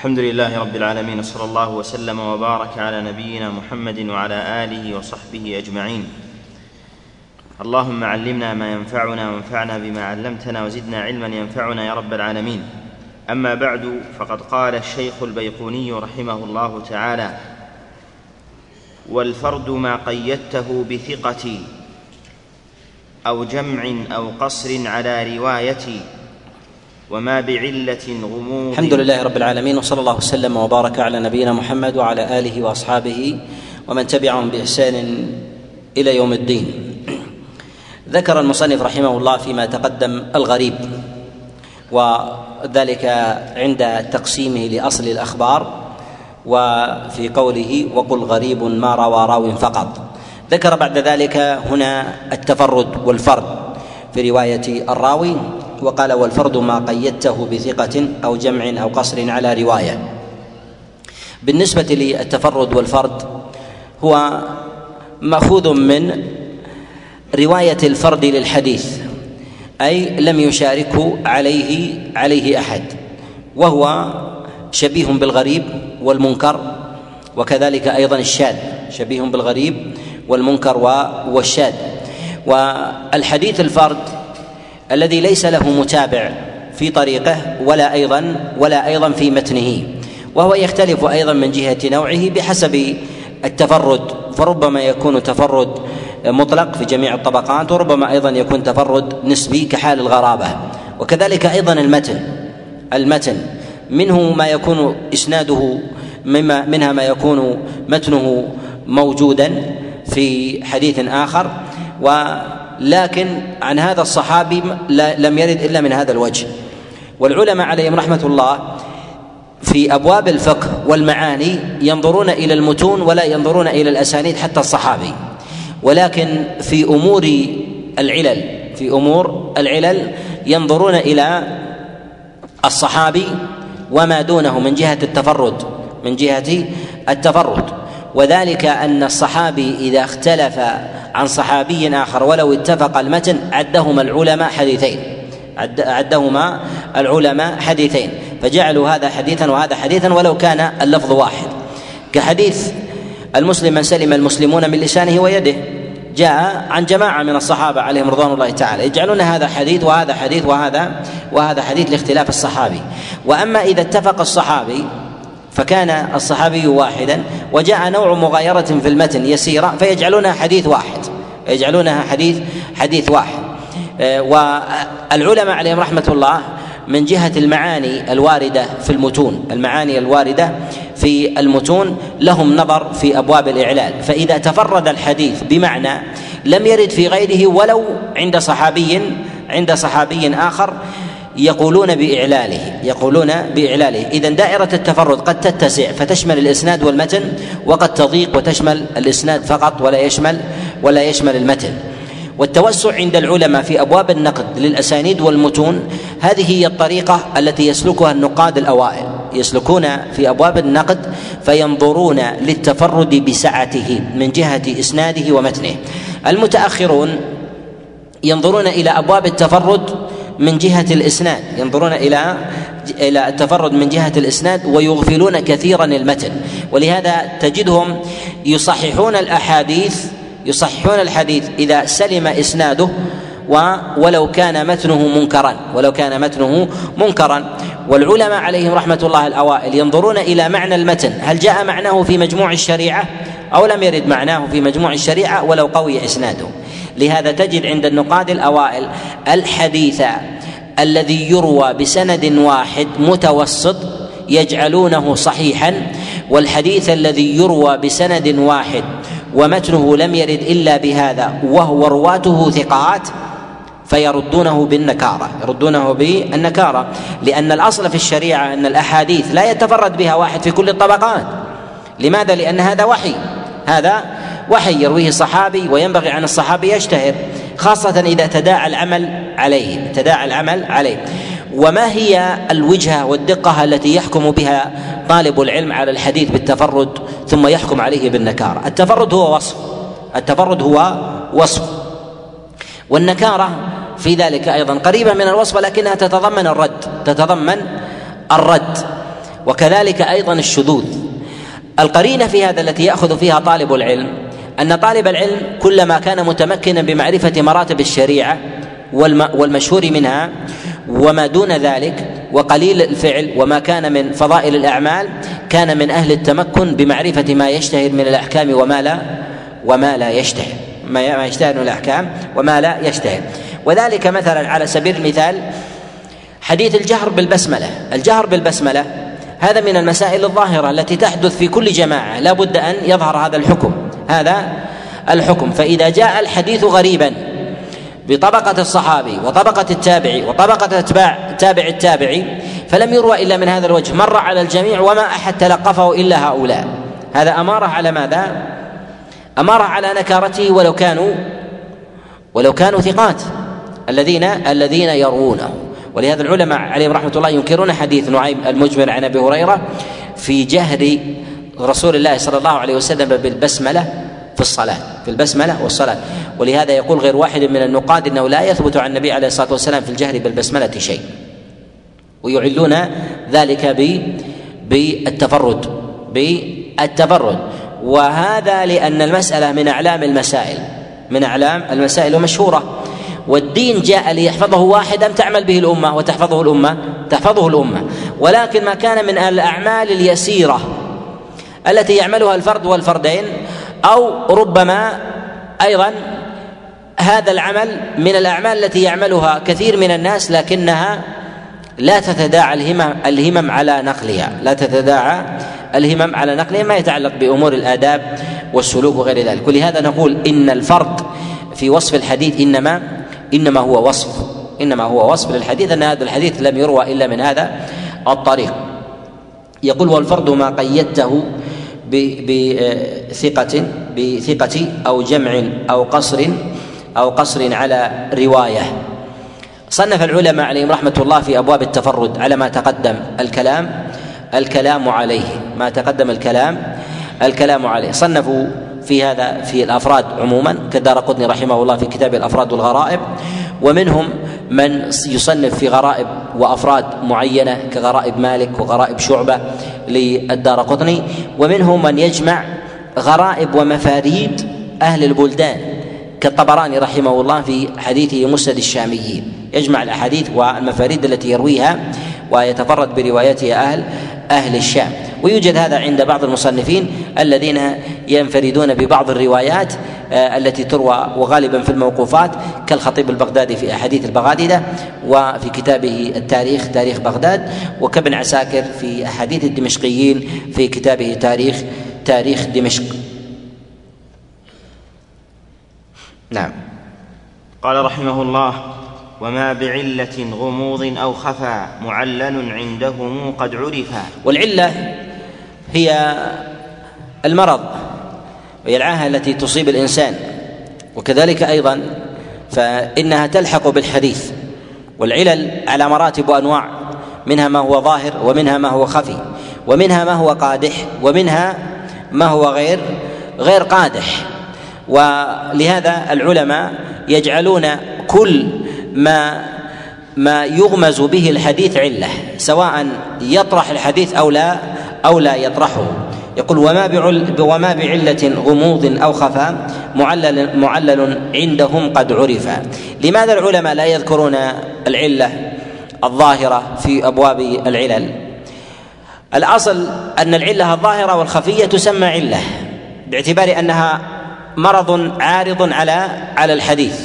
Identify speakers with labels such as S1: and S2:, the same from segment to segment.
S1: الحمد لله رب العالمين وصلى الله وسلم وبارك على نبينا محمد وعلى آله وصحبه أجمعين. اللهم علمنا ما ينفعنا وانفعنا بما علمتنا وزدنا علما ينفعنا يا رب العالمين. أما بعد فقد قال الشيخ البيقوني رحمه الله تعالى والفرد ما قيدته بثقه أو جمع أو قصر على روايه وما بعلة غموض.
S2: الحمد لله رب العالمين وصلى الله وسلم وبارك على نبينا محمد وعلى آله وأصحابه ومن تبعهم بإحسان إلى يوم الدين. ذكر المصنف رحمه الله فيما تقدم الغريب وذلك عند تقسيمه لأصل الأخبار وفي قوله وقل غريب ما روى راو فقط. ذكر بعد ذلك هنا التفرد والفرد في رواية الراوي وقال والفرد ما قيدته بثقة أو جمع أو قصر على رواية. بالنسبة للتفرد والفرد هو مأخوذ من رواية الفرد للحديث أي لم يشاركه عليه عليه أحد وهو شبيه بالغريب والمنكر وكذلك أيضا الشاذ شبيه بالغريب والمنكر والشاذ. والحديث الفرد الذي ليس له متابع في طريقه ولا أيضا ولا أيضا في متنه. وهو يختلف أيضا من جهة نوعه بحسب التفرد. فربما يكون تفرد مطلق في جميع الطبقات وربما أيضا يكون تفرد نسبي كحال الغرابة. وكذلك أيضا المتن. المتن منه ما يكون إسناده مما منها ما يكون متنه موجودا في حديث آخر. و لكن عن هذا الصحابي لم يرد إلا من هذا الوجه. والعلماء عليهم رحمة الله في أبواب الفقه والمعاني ينظرون إلى المتون ولا ينظرون إلى الأسانيد حتى الصحابي. ولكن في أمور العلل في أمور العلل ينظرون إلى الصحابي وما دونه من جهة التفرد من جهة التفرد. وذلك أن الصحابي إذا اختلف عن صحابي آخر ولو اتفق المتن عدهما العلماء حديثين. عد عدهما العلماء حديثين. فجعلوا هذا حديثا وهذا حديثا ولو كان اللفظ واحد. كحديث المسلم من سلم المسلمون من لسانه ويده جاء عن جماعة من الصحابة عليهم رضوان الله تعالى يجعلون هذا حديث وهذا حديث وهذا وهذا حديث لاختلاف الصحابي. وأما إذا اتفق الصحابي فكان الصحابي واحدا وجاء نوع مغايرة في المتن يسيرة فيجعلونها حديث واحد يجعلونها حديث حديث واحد. آه، والعلماء عليهم رحمة الله من جهة المعاني الواردة في المتون المعاني الواردة في المتون لهم نظر في أبواب الإعلال. فإذا تفرد الحديث بمعنى لم يرد في غيره ولو عند صحابي عند صحابي آخر يقولون بإعلاله يقولون بإعلاله. إذا دائرة التفرد قد تتسع فتشمل الإسناد والمتن وقد تضيق وتشمل الإسناد فقط ولا يشمل ولا يشمل المتن. والتوسع عند العلماء في أبواب النقد للأسانيد والمتون هذه هي الطريقة التي يسلكها النقاد الأوائل. يسلكون في أبواب النقد فينظرون للتفرد بسعته من جهة إسناده ومتنه. المتأخرون ينظرون إلى أبواب التفرد من جهة الإسناد ينظرون إلى إلى التفرد من جهة الإسناد ويغفلون كثيرا المتن. ولهذا تجدهم يصححون الأحاديث يصححون الحديث إذا سلم إسناده ولو كان متنه منكرا ولو كان متنه منكرا. والعلماء عليهم رحمة الله الأوائل ينظرون إلى معنى المتن. هل جاء معناه في مجموع الشريعة؟ أو لم يرد معناه في مجموع الشريعة ولو قوي إسناده. لهذا تجد عند النقاد الأوائل الحديث الذي يروى بسند واحد متوسط يجعلونه صحيحا والحديث الذي يروى بسند واحد ومتنه لم يرد إلا بهذا وهو رواته ثقات فيردونه بالنكارة يردونه بالنكارة لأن الأصل في الشريعة أن الأحاديث لا يتفرد بها واحد في كل الطبقات. لماذا؟ لأن هذا وحي هذا وحي يرويه صحابي وينبغي عن الصحابي يشتهر خاصة إذا تداعى العمل عليه تداعى العمل عليه. وما هي الوجهة والدقة التي يحكم بها طالب العلم على الحديث بالتفرد ثم يحكم عليه بالنكارة؟ التفرد هو وصف التفرد هو وصف. والنكارة في ذلك أيضا قريبة من الوصف لكنها تتضمن الرد تتضمن الرد. وكذلك أيضا الشذوذ. القرينة في هذا التي يأخذ فيها طالب العلم أن طالب العلم كلما كان متمكنا بمعرفة مراتب الشريعة والمشهور منها وما دون ذلك وقليل الفعل وما كان من فضائل الأعمال كان من أهل التمكن بمعرفة ما يشتهر من الأحكام وما لا وما لا يشتهر. ما يشتهر من الأحكام وما لا يشتهر. وذلك مثلا على سبيل المثال حديث الجهر بالبسملة. الجهر بالبسملة هذا من المسائل الظاهرة التي تحدث في كل جماعة. لا بد أن يظهر هذا الحكم. هذا الحكم. فإذا جاء الحديث غريبا بطبقة الصحابي وطبقة التابعي وطبقة أتباع تابع التابعي فلم يروى إلا من هذا الوجه. مر على الجميع وما أحد تلقفه إلا هؤلاء. هذا أمارة على ماذا؟ أمارة على نكارته ولو كانوا ولو كانوا ثقات الذين الذين يروونه. ولهذا العلماء عليهم رحمة الله ينكرون حديث نعيم المجمل عن أبي هريرة في جهر رسول الله صلى الله عليه وسلم بالبسملة. في الصلاة في البسملة والصلاة. ولهذا يقول غير واحد من النقاد إنه لا يثبت عن النبي عليه الصلاة والسلام في الجهر بالبسملة شيء. ويعلون ذلك بالتفرد بالتفرد. وهذا لأن المسألة من أعلام المسائل من أعلام المسائل ومشهورة. والدين جاء ليحفظه واحد أم تعمل به الأمة وتحفظه الأمة؟ تحفظه الأمة. ولكن ما كان من الأعمال اليسيرة التي يعملها الفرد والفردين أو ربما أيضا هذا العمل من الأعمال التي يعملها كثير من الناس لكنها لا تتداعى الهمم الهمم على نقلها لا تتداعى الهمم على نقلها ما يتعلق بأمور الآداب والسلوك وغير ذلك. ولهذا نقول إن الفرق في وصف الحديث انما إنما هو وصف. إنما هو وصف للحديث أن هذا الحديث لم يروى إلا من هذا الطريق. يقول والفرد ما قيدته بثقة بثقة أو جمع أو قصر أو قصر على رواية. صنف العلماء عليهم رحمة الله في أبواب التفرد على ما تقدم الكلام الكلام عليه. ما تقدم الكلام الكلام عليه. صنفوا في هذا في الأفراد عموما كدار قطني رحمه الله في كتاب الأفراد والغرائب ومنهم من يصنف في غرائب وأفراد معينة كغرائب مالك وغرائب شعبة للدار قطني ومنهم من يجمع غرائب ومفاريد أهل البلدان كالطبراني رحمه الله في حديثه مسند الشاميين يجمع الأحاديث والمفاريد التي يرويها ويتفرد بروايتها أهل أهل الشام ويوجد هذا عند بعض المصنفين الذين ينفردون ببعض الروايات آه، التي تروى وغالبا في الموقوفات كالخطيب البغدادي في أحاديث البغادده وفي كتابه التاريخ تاريخ بغداد وكابن عساكر في أحاديث الدمشقيين في كتابه تاريخ تاريخ دمشق. نعم.
S1: قال رحمه الله وما بعلة غموض أو خفى معلل عندهم قد عرفا.
S2: والعلة هي المرض وهي العاهة التي تصيب الإنسان وكذلك أيضا فإنها تلحق بالحديث. والعلل على مراتب وأنواع منها ما هو ظاهر ومنها ما هو خفي ومنها ما هو قادح ومنها ما هو غير غير قادح. ولهذا العلماء يجعلون كل ما ما يغمز به الحديث علة سواء يطرح الحديث أو لا أو لا يطرحه. يقول وما بعل وما بعلة غموض أو خفاء معلل معلل عندهم قد عرف. لماذا العلماء لا يذكرون العلة الظاهرة في أبواب العلل؟ الأصل أن العلة الظاهرة والخفية تسمى علة باعتبار أنها مرض عارض على على الحديث.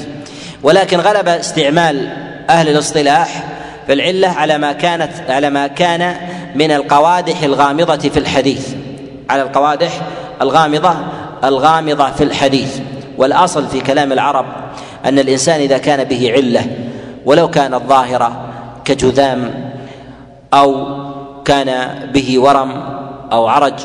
S2: ولكن غلب استعمال أهل الاصطلاح في العلة على ما كانت على ما كان من القوادح الغامضة في الحديث. على القوادح الغامضة الغامضة في الحديث. والأصل في كلام العرب أن الإنسان إذا كان به علة ولو كانت ظاهره كجذام أو كان به ورم أو عرج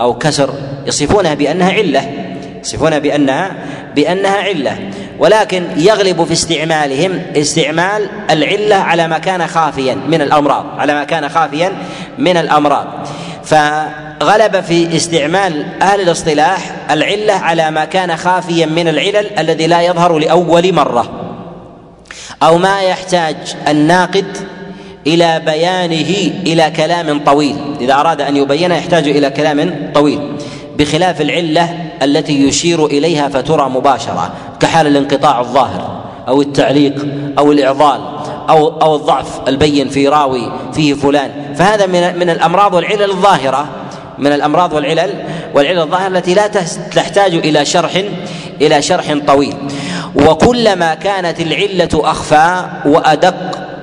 S2: أو كسر يصفونها بأنها علة. يصفونها بأنها بأنها علة. ولكن يغلب في استعمالهم استعمال العلة على ما كان خافيا من الأمراض على ما كان خافيا من الأمراض. فغلب في استعمال أهل الاصطلاح العلة على ما كان خافيا من العلل الذي لا يظهر لأول مرة أو ما يحتاج الناقد إلى بيانه إلى كلام طويل. إذا أراد أن يبينه يحتاج إلى كلام طويل بخلاف العلة التي يشير إليها فترى مباشرة. كحال الانقطاع الظاهر أو التعليق أو الإعضال أو أو الضعف البين في راوي فيه فلان. فهذا من من الأمراض والعلل الظاهرة من الأمراض والعلل والعلل الظاهرة التي لا تحتاج إلى شرح إلى شرح طويل. وكلما كانت العلة أخفى وأدق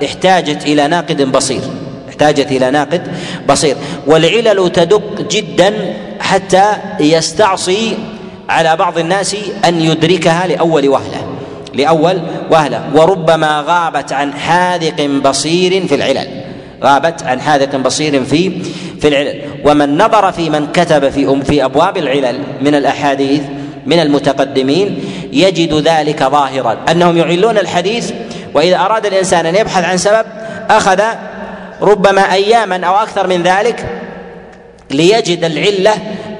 S2: احتاجت إلى ناقد بصير احتاجت إلى ناقد بصير. والعلل تدق جدا حتى يستعصي على بعض الناس أن يدركها لأول وهلة لأول وهلة. وربما غابت عن حاذق بصير في العلل. غابت عن حاذق بصير في في العلل. ومن نظر في من كتب في أم في أبواب العلل من الأحاديث من المتقدمين يجد ذلك ظاهرا. أنهم يعلون الحديث وإذا أراد الإنسان أن يبحث عن سبب أخذ ربما اياما أو أكثر من ذلك ليجد العلة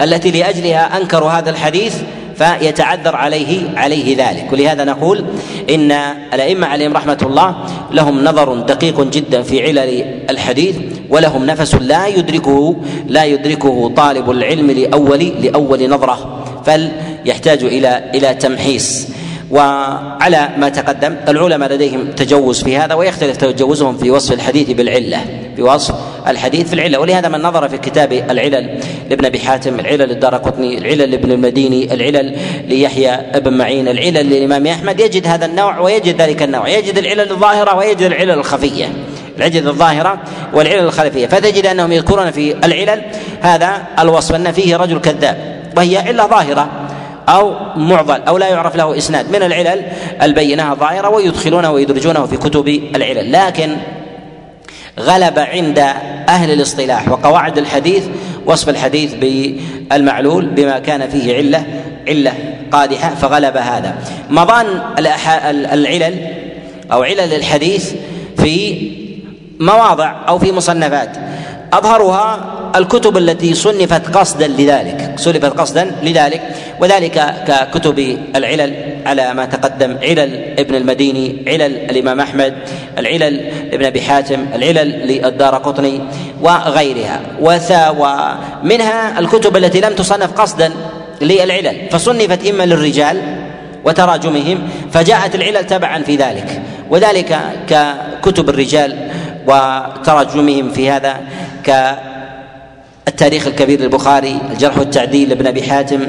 S2: التي لأجلها انكروا هذا الحديث فيتعذر عليه عليه ذلك. ولهذا نقول إن الأئمة عليهم رحمة الله لهم نظر دقيق جدا في علل الحديث ولهم نفس لا يدركه لا يدركه طالب العلم لأول لأول نظرة فليحتاج إلى إلى تمحيص. وعلى ما تقدم العلماء لديهم تجوز في هذا ويختلف تجوزهم في وصف الحديث بالعلة في وصف الحديث في العله ولهذا من نظر في كتاب العلل لابن أبي حاتم العلل للدار قطني العلل لابن المديني العلل ليحيى ابن معين العلل للإمام أحمد. يجد هذا النوع ويجد ذلك النوع. يجد العلل الظاهرة ويجد العلل الخفية. العلل الظاهرة والعلل الخلفية. فتجد أنهم يذكرون في العلل هذا الوصف أن فيه رجل كذاب وهي علة ظاهرة أو معضل أو لا يعرف له إسناد. من العلل البينة الظاهرة ويدخلونه ويدرجونه في كتب العلل. لكن غلب عند أهل الاصطلاح. وقواعد الحديث وصف الحديث بالمعلول بما كان فيه علة علة قادحة فغلب هذا. مضان العلل أو علل الحديث في مواضع أو في مصنفات. أظهرها الكتب التي صنفت قصدا لذلك صنفت قصدا لذلك وذلك ككتب العلل. على ما تقدم علل ابن المديني علل الإمام أحمد العلل لابن أبي حاتم العلل للدار قطني وغيرها. ومنها الكتب التي لم تصنف قصدا للعلل فصنفت إما للرجال وتراجمهم فجاءت العلل تبعا في ذلك. وذلك ككتب الرجال وتراجمهم في هذا ك التاريخ الكبير للبخاري الجرح والتعديل لابن أبي حاتم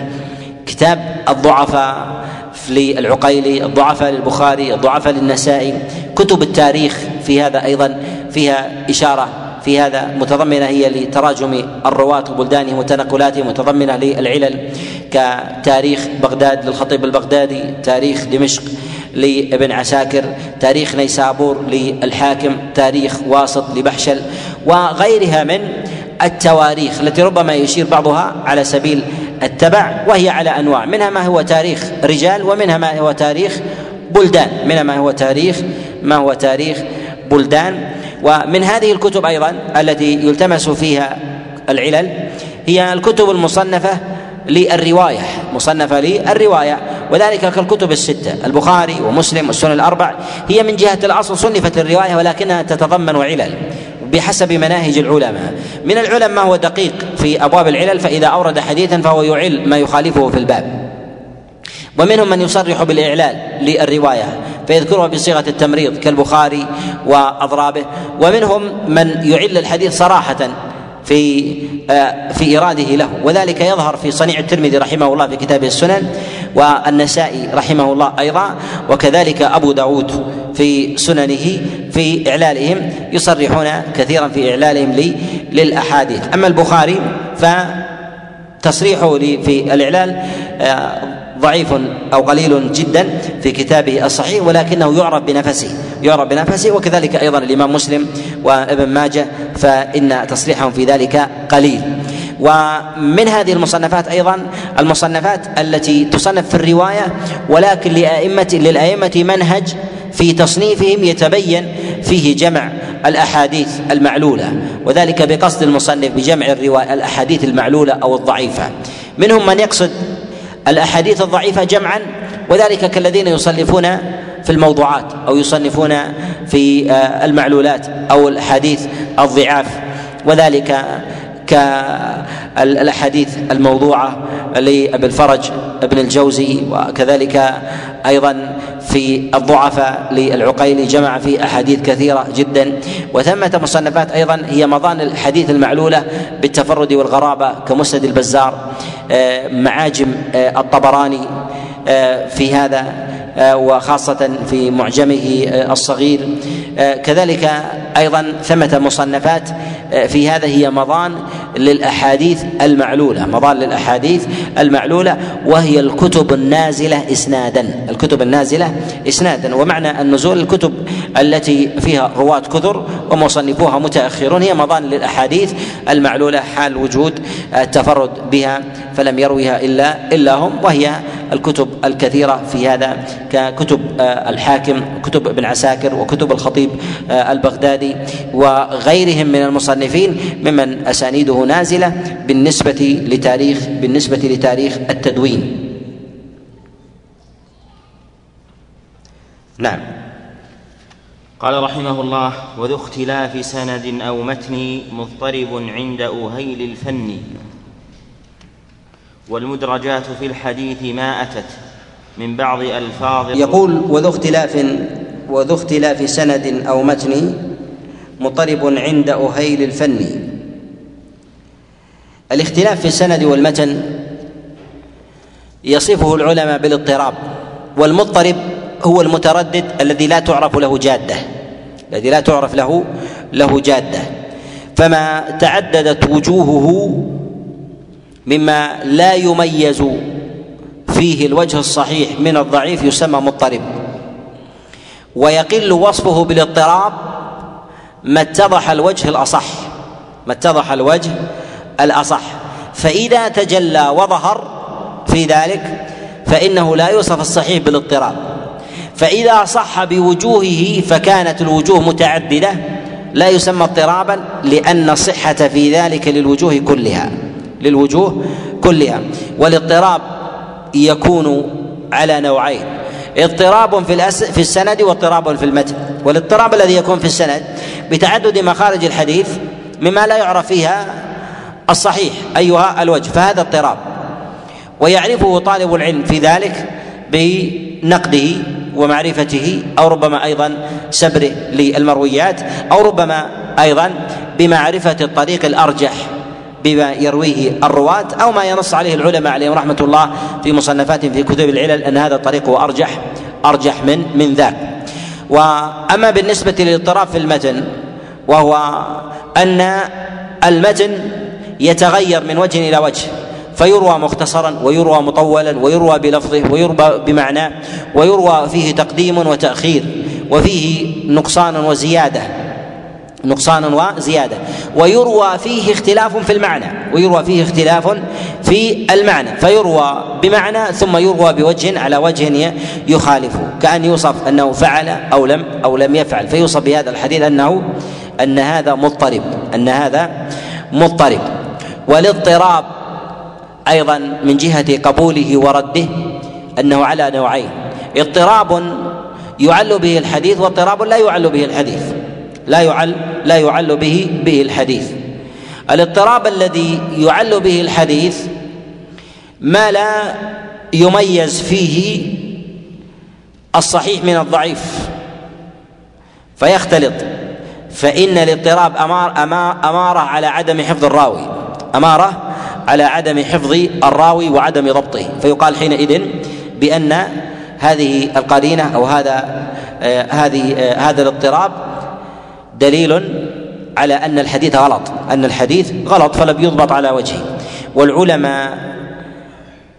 S2: كتاب الضعفاء للعقيلي الضعفاء للبخاري الضعفاء للنسائي. كتب التاريخ في هذا أيضا فيها إشارة في هذا متضمنة هي لتراجم الرواة وبلدانهم وتنقلاتهم متضمنة للعلل كتاريخ بغداد للخطيب البغدادي تاريخ دمشق لابن عساكر تاريخ نيسابور للحاكم تاريخ واسط لبحشل وغيرها من التواريخ التي ربما يشير بعضها على سبيل التبع وهي على أنواع منها ما هو تاريخ رجال ومنها ما هو تاريخ بلدان منها ما هو تاريخ ما هو تاريخ بلدان. ومن هذه الكتب أيضا التي يلتمس فيها العلل هي الكتب المصنفة للرواية مصنفة للرواية وذلك كالكتب الستة البخاري ومسلم والسنن الأربع هي من جهة الأصل صنفت للرواية ولكنها تتضمن علل. بحسب مناهج العلماء. من العلم ما هو دقيق في أبواب العلل فإذا أورد حديثا فهو يعل ما يخالفه في الباب. ومنهم من يصرح بالإعلال للرواية فيذكرها بصيغه التمريض كالبخاري وأضرابه. ومنهم من يعل الحديث صراحة في آه، في إراده له. وذلك يظهر في صنيع الترمذي رحمه الله في كتابه السنن والنسائي رحمه الله أيضا. وكذلك أبو داود في سننه في إعلالهم يصرحون كثيرا في إعلالهم للأحاديث. أما البخاري فتصريحه في الإعلال آه، ضعيف أو قليل جدا في كتابه الصحيح ولكنه يعرف بنفسه يعرف بنفسه وكذلك أيضا الإمام مسلم وابن ماجه فإن تصريحهم في ذلك قليل. ومن هذه المصنفات أيضا المصنفات التي تصنف في الرواية ولكن لأئمة للأئمة منهج في تصنيفهم يتبين فيه جمع الأحاديث المعلولة وذلك بقصد المصنف بجمع الروايه الأحاديث المعلولة أو الضعيفة. منهم من يقصد الأحاديث الضعيفة جمعا وذلك كالذين يصنفون في الموضوعات أو يصنفون في المعلولات أو الأحاديث الضعاف. وذلك كالاحاديث الموضوعة لأبي الفرج ابن الجوزي وكذلك أيضا في الضعفاء للعقيلي جمع في أحاديث كثيرة جدا. وثمة مصنفات أيضا هي مظان الحديث المعلولة بالتفرد والغرابة كمسند البزار. آه، معاجم آه، الطبراني آه، في هذا. وخاصة في معجمه الصغير. كذلك أيضا ثمة مصنفات في هذا هي مضان للأحاديث المعلولة. مضان للأحاديث المعلولة وهي الكتب النازلة إسنادا. الكتب النازلة إسنادا. ومعنى النزول الكتب التي فيها رواة كثر ومصنفوها متأخرون هي مضان للأحاديث المعلولة حال وجود التفرد بها فلم يرويها إلا إلا هم وهي الكتب الكثيرة في هذا ككتب الحاكم كتب ابن عساكر وكتب الخطيب البغدادي وغيرهم من المصنفين ممن أسانيده نازلة بالنسبة لتاريخ بالنسبة لتاريخ التدوين. نعم.
S1: قال رحمه الله وذو اختلاف سند أو متن مضطرب عند أهيل الفن. والمدرجات في الحديث ما أتت من بعض ألفاظ
S2: يقول وذو اختلاف وذو اختلاف سند أو متن مضطرب عند أهيل الفن. الاختلاف في السند والمتن يصفه العلماء بالاضطراب والمضطرب هو المتردد الذي لا تعرف له جادة الذي لا تعرف له له جادة. فما تعددت وجوهه مما لا يميز فيه الوجه الصحيح من الضعيف يسمى مضطرب. ويقل وصفه بالاضطراب ما اتضح الوجه الأصح. ما اتضح الوجه الأصح. فإذا تجلى وظهر في ذلك فإنه لا يوصف الصحيح بالاضطراب. فإذا صح بوجوهه فكانت الوجوه متعددة لا يسمى اضطرابا لأن الصحة في ذلك للوجوه كلها. للوجوه كلها. والاضطراب يكون على نوعين. اضطراب في الأس... في السند واضطراب في المتن. والاضطراب الذي يكون في السند بتعدد مخارج الحديث مما لا يعرف فيها الصحيح أيها الوجه فهذا اضطراب. ويعرفه طالب العلم في ذلك بنقده ومعرفته أو ربما أيضا سبره للمرويات أو ربما أيضا بمعرفة الطريق الأرجح. بما يرويه الرواة أو ما ينص عليه العلماء عليهم رحمة الله في مصنفاتهم في كتب العلل أن هذا الطريق أرجح أرجح من من ذاك. وأما بالنسبة للاضطراب في المتن وهو أن المتن يتغير من وجه إلى وجه فيروى مختصرا ويروى مطولا ويروى بلفظه ويروى بمعناه ويروى فيه تقديم وتأخير وفيه نقصان وزيادة. نقصان وزيادة ويروى فيه اختلاف في المعنى. ويروى فيه اختلاف في المعنى. فيروى بمعنى ثم يروى بوجه على وجه يخالفه كأن يوصف أنه فعل أو لم أو لم يفعل. فيوصف بهذا الحديث أنه أن هذا مضطرب. أن هذا مضطرب. والاضطراب أيضا من جهة قبوله ورده أنه على نوعين. اضطراب يعل به الحديث واضطراب لا يعل به الحديث. لا يعل لا يعل به به الحديث. الاضطراب الذي يعل به الحديث ما لا يميز فيه الصحيح من الضعيف فيختلط. فإن الاضطراب أمار أمار أمارة على عدم حفظ الراوي. أمارة على عدم حفظ الراوي وعدم ضبطه. فيقال حينئذ بأن هذه القرينة أو هذا آه هذه آه هذا الاضطراب دليل على أن الحديث غلط أن الحديث غلط فلم يضبط على وجهه. والعلماء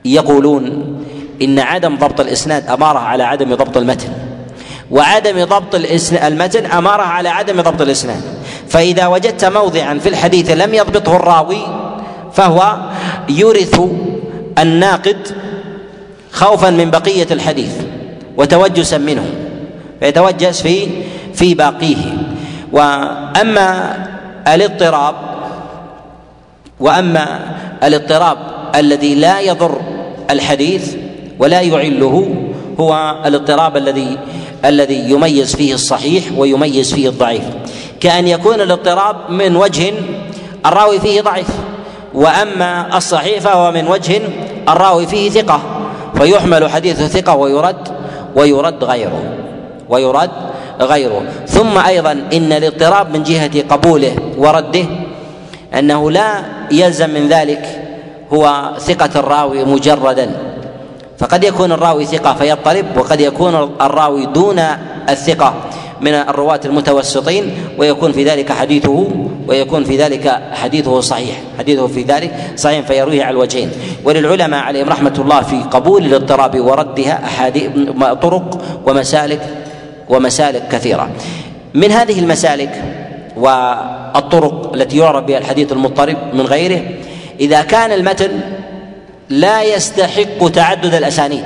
S2: يقولون إن عدم ضبط الإسناد أمارة على عدم ضبط المتن. وعدم ضبط المتن أمارة على عدم ضبط الإسناد. فإذا وجدت موضعا في الحديث لم يضبطه الراوي فهو يورث الناقد خوفا من بقية الحديث وتوجسا منه فيتوجس في في باقيه. وأما الاضطراب وأما الاضطراب الذي لا يضر الحديث ولا يعله هو الاضطراب الذي الذي يميز فيه الصحيح ويميز فيه الضعيف. كأن يكون الاضطراب من وجه الراوي فيه ضعيف وأما الصحيح فهو من وجه الراوي فيه ثقة فيحمل حديث ثقة ويرد ويرد غيره ويرد غيره. ثم أيضا إن الاضطراب من جهة قبوله ورده أنه لا يلزم من ذلك هو ثقة الراوي مجردا. فقد يكون الراوي ثقة فيضطرب وقد يكون الراوي دون الثقة من الرواة المتوسطين ويكون في ذلك حديثه ويكون في ذلك حديثه صحيح. حديثه في ذلك صحيح فيرويه على الوجهين. وللعلماء عليهم رحمة الله في قبول الاضطراب وردها أحاديث طرق ومسالك ومسالك كثيرة. من هذه المسالك والطرق التي يعرف بها الحديث المضطرب من غيره إذا كان المتن لا يستحق تعدد الأسانيد.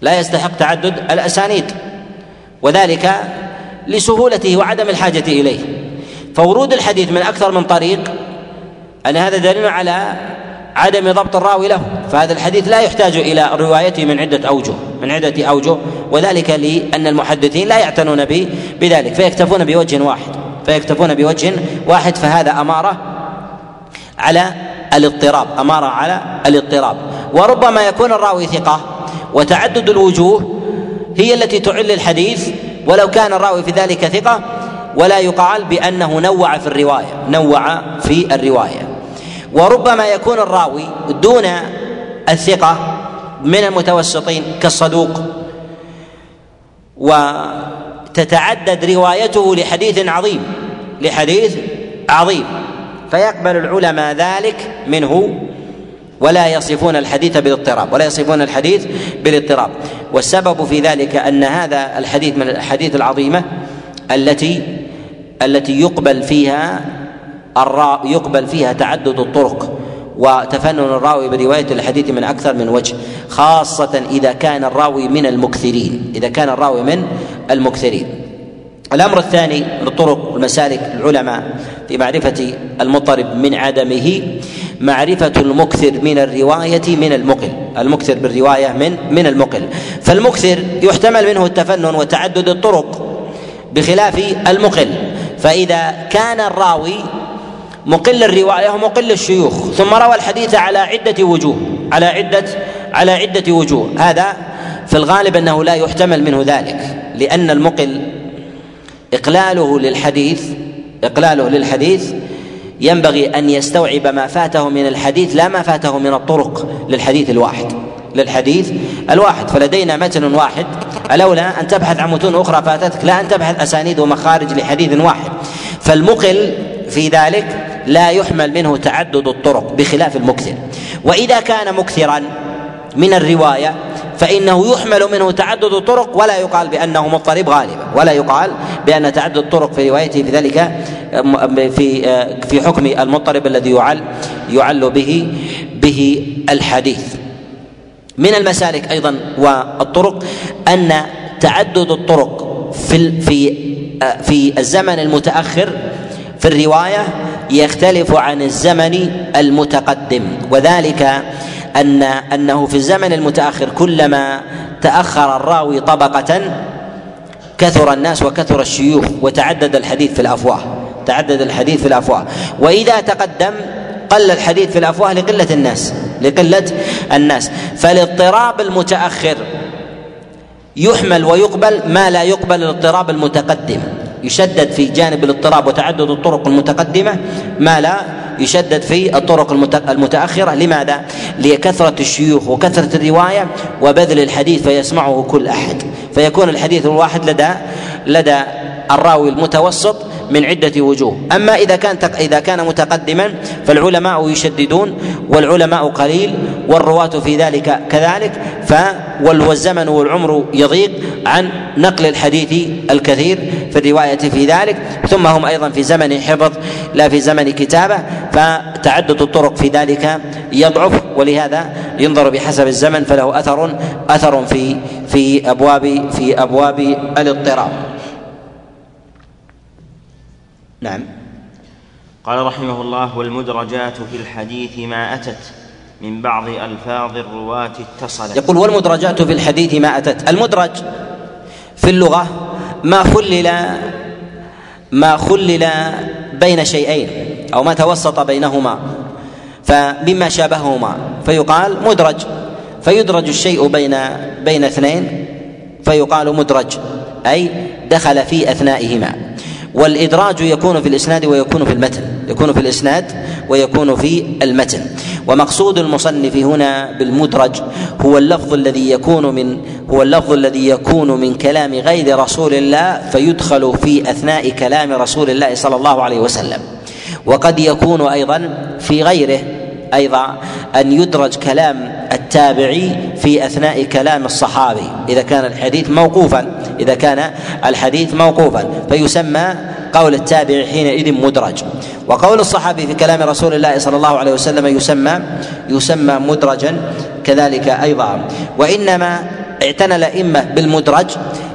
S2: لا يستحق تعدد الأسانيد. وذلك لسهولته وعدم الحاجة إليه. فورود الحديث من أكثر من طريق أن هذا دليل على عدم ضبط الراوي له. فهذا الحديث لا يحتاج إلى روايته من عدة أوجه من عدة أوجه وذلك لأن المحدثين لا يعتنون به بذلك فيكتفون بوجه واحد فيكتفون بوجه واحد فهذا أمارة على الاضطراب أمارة على الاضطراب. وربما يكون الراوي ثقة وتعدد الوجوه هي التي تعل الحديث ولو كان الراوي في ذلك ثقة ولا يقال بأنه نوع في الرواية نوع في الرواية. وربما يكون الراوي دون الثقة من المتوسطين كالصدوق. وتتعدد روايته لحديث عظيم لحديث عظيم. فيقبل العلماء ذلك منه ولا يصفون الحديث بالاضطراب ولا يصفون الحديث بالاضطراب. والسبب في ذلك أن هذا الحديث من الأحاديث العظيمة التي التي يقبل فيها يقبل فيها تعدد الطرق وتفنن الراوي برواية الحديث من أكثر من وجه خاصة إذا كان الراوي من المكثرين إذا كان الراوي من المكثرين. الأمر الثاني من الطرق والمسالك العلماء في معرفة المضطرب من عدمه معرفة المكثر من الرواية من المقل المكثر بالرواية من من المقل. فالمكثر يحتمل منه التفنن وتعدد الطرق بخلاف المقل. فإذا كان الراوي مقل الرواية ومقل الشيوخ ثم روى الحديث على عدة وجوه على عدة على عدة وجوه. هذا في الغالب أنه لا يحتمل منه ذلك لأن المقل إقلاله للحديث إقلاله للحديث ينبغي أن يستوعب ما فاته من الحديث لا ما فاته من الطرق للحديث الواحد للحديث الواحد. فلدينا متن واحد الاولى أن تبحث عن متون أخرى فاتتك لا أن تبحث أسانيد ومخارج لحديث واحد. فالمقل في ذلك لا يحمل منه تعدد الطرق بخلاف المكثر. وإذا كان مكثرا من الرواية فإنه يحمل منه تعدد الطرق ولا يقال بأنه مضطرب غالبا ولا يقال بأن تعدد الطرق في روايته في ذلك في في حكم المضطرب الذي يعل يعل به به الحديث. من المسالك أيضا والطرق أن تعدد الطرق في في في الزمن المتأخر في الرواية يختلف عن الزمن المتقدم وذلك أن أنه في الزمن المتأخر كلما تأخر الراوي طبقة كثر الناس وكثر الشيوخ وتعدد الحديث في الأفواه تعدد الحديث في الأفواه. وإذا تقدم قل الحديث في الأفواه لقلة الناس لقلة الناس. فالاضطراب المتأخر يحمل ويقبل ما لا يقبل الاضطراب المتقدم. يشدد في جانب الاضطراب وتعدد الطرق المتقدمة ما لا يشدد في الطرق المتأخرة لماذا؟ لكثرة الشيوخ وكثرة الرواية وبذل الحديث فيسمعه كل أحد فيكون الحديث الواحد لدى لدى الراوي المتوسط من عدة وجوه. أما إذا كان إذا كان متقدما فالعلماء يشددون والعلماء قليل والرواة في ذلك كذلك ف والزمن والعمر يضيق عن نقل الحديث الكثير في الرواية في ذلك. ثم هم أيضا في زمن حفظ لا في زمن كتابة فتعدد الطرق في ذلك يضعف ولهذا ينظر بحسب الزمن فله أثر أثر في في أبواب في أبواب الاضطراب. نعم.
S1: قال رحمه الله والمدرجات في الحديث ما أتت من بعض ألفاظ الرواة اتصلت.
S2: يقول والمدرجات في الحديث ما أتت. المدرج في اللغة ما خلل ما خلل بين شيئين أو ما توسط بينهما فمما شابههما. فيقال مدرج فيدرج الشيء بين بين اثنين فيقال مدرج أي دخل في أثنائهما. والإدراج يكون في الإسناد ويكون في المتن يكون في الإسناد ويكون في المتن. ومقصود المصنف هنا بالمدرج هو اللفظ الذي يكون من هو اللفظ الذي يكون من كلام غير رسول الله فيدخل في أثناء كلام رسول الله صلى الله عليه وسلم. وقد يكون أيضا في غيره أيضا أن يدرج كلام التابعي في أثناء كلام الصحابي إذا كان الحديث موقوفا إذا كان الحديث موقوفا فيسمى قول التابع حينئذ مدرج. وقول الصحابي في كلام رسول الله صلى الله عليه وسلم يسمى يسمى مدرجا كذلك أيضا. وإنما اعتنى الائمه بالمدرج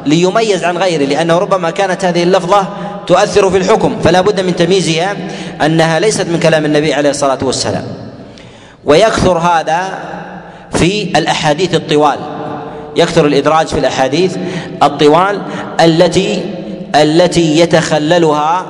S2: ليميز عن غيره لأنه ربما كانت هذه اللفظة تؤثر في الحكم فلا بد من تمييزها أنها ليست من كلام النبي عليه الصلاة والسلام. ويكثر هذا في الأحاديث الطوال. يكثر الإدراج في الأحاديث الطوال التي التي يتخللها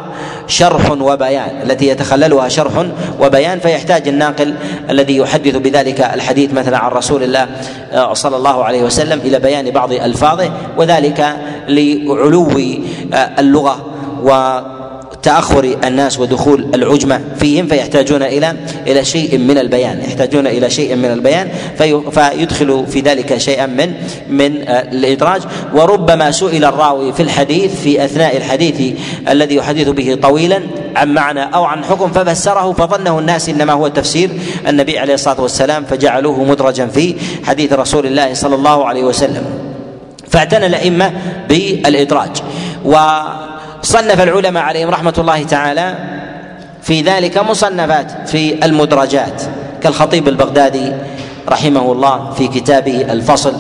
S2: شرح وبيان. التي يتخللها شرح وبيان فيحتاج الناقل الذي يحدث بذلك الحديث مثلا عن رسول الله آه، صلى الله عليه وسلم إلى بيان بعض ألفاظه وذلك لعلو آه، اللغة و تأخر الناس ودخول العجمة فيهم فيحتاجون إلى إلى شيء من البيان يحتاجون إلى شيء من البيان في فيدخل في ذلك شيئا من من الإدراج. وربما سئل الراوي في الحديث في أثناء الحديث الذي يحدث به طويلا عن معنى أو عن حكم ففسره فظنه الناس إنما هو تفسير النبي عليه الصلاة والسلام فجعلوه مدرجا في حديث رسول الله صلى الله عليه وسلم. فاعتنى الأئمة بالإدراج. و صنف العلماء عليهم رحمة الله تعالى في ذلك مصنفات في المدرجات كالخطيب البغدادي رحمه الله في كتابه الفصل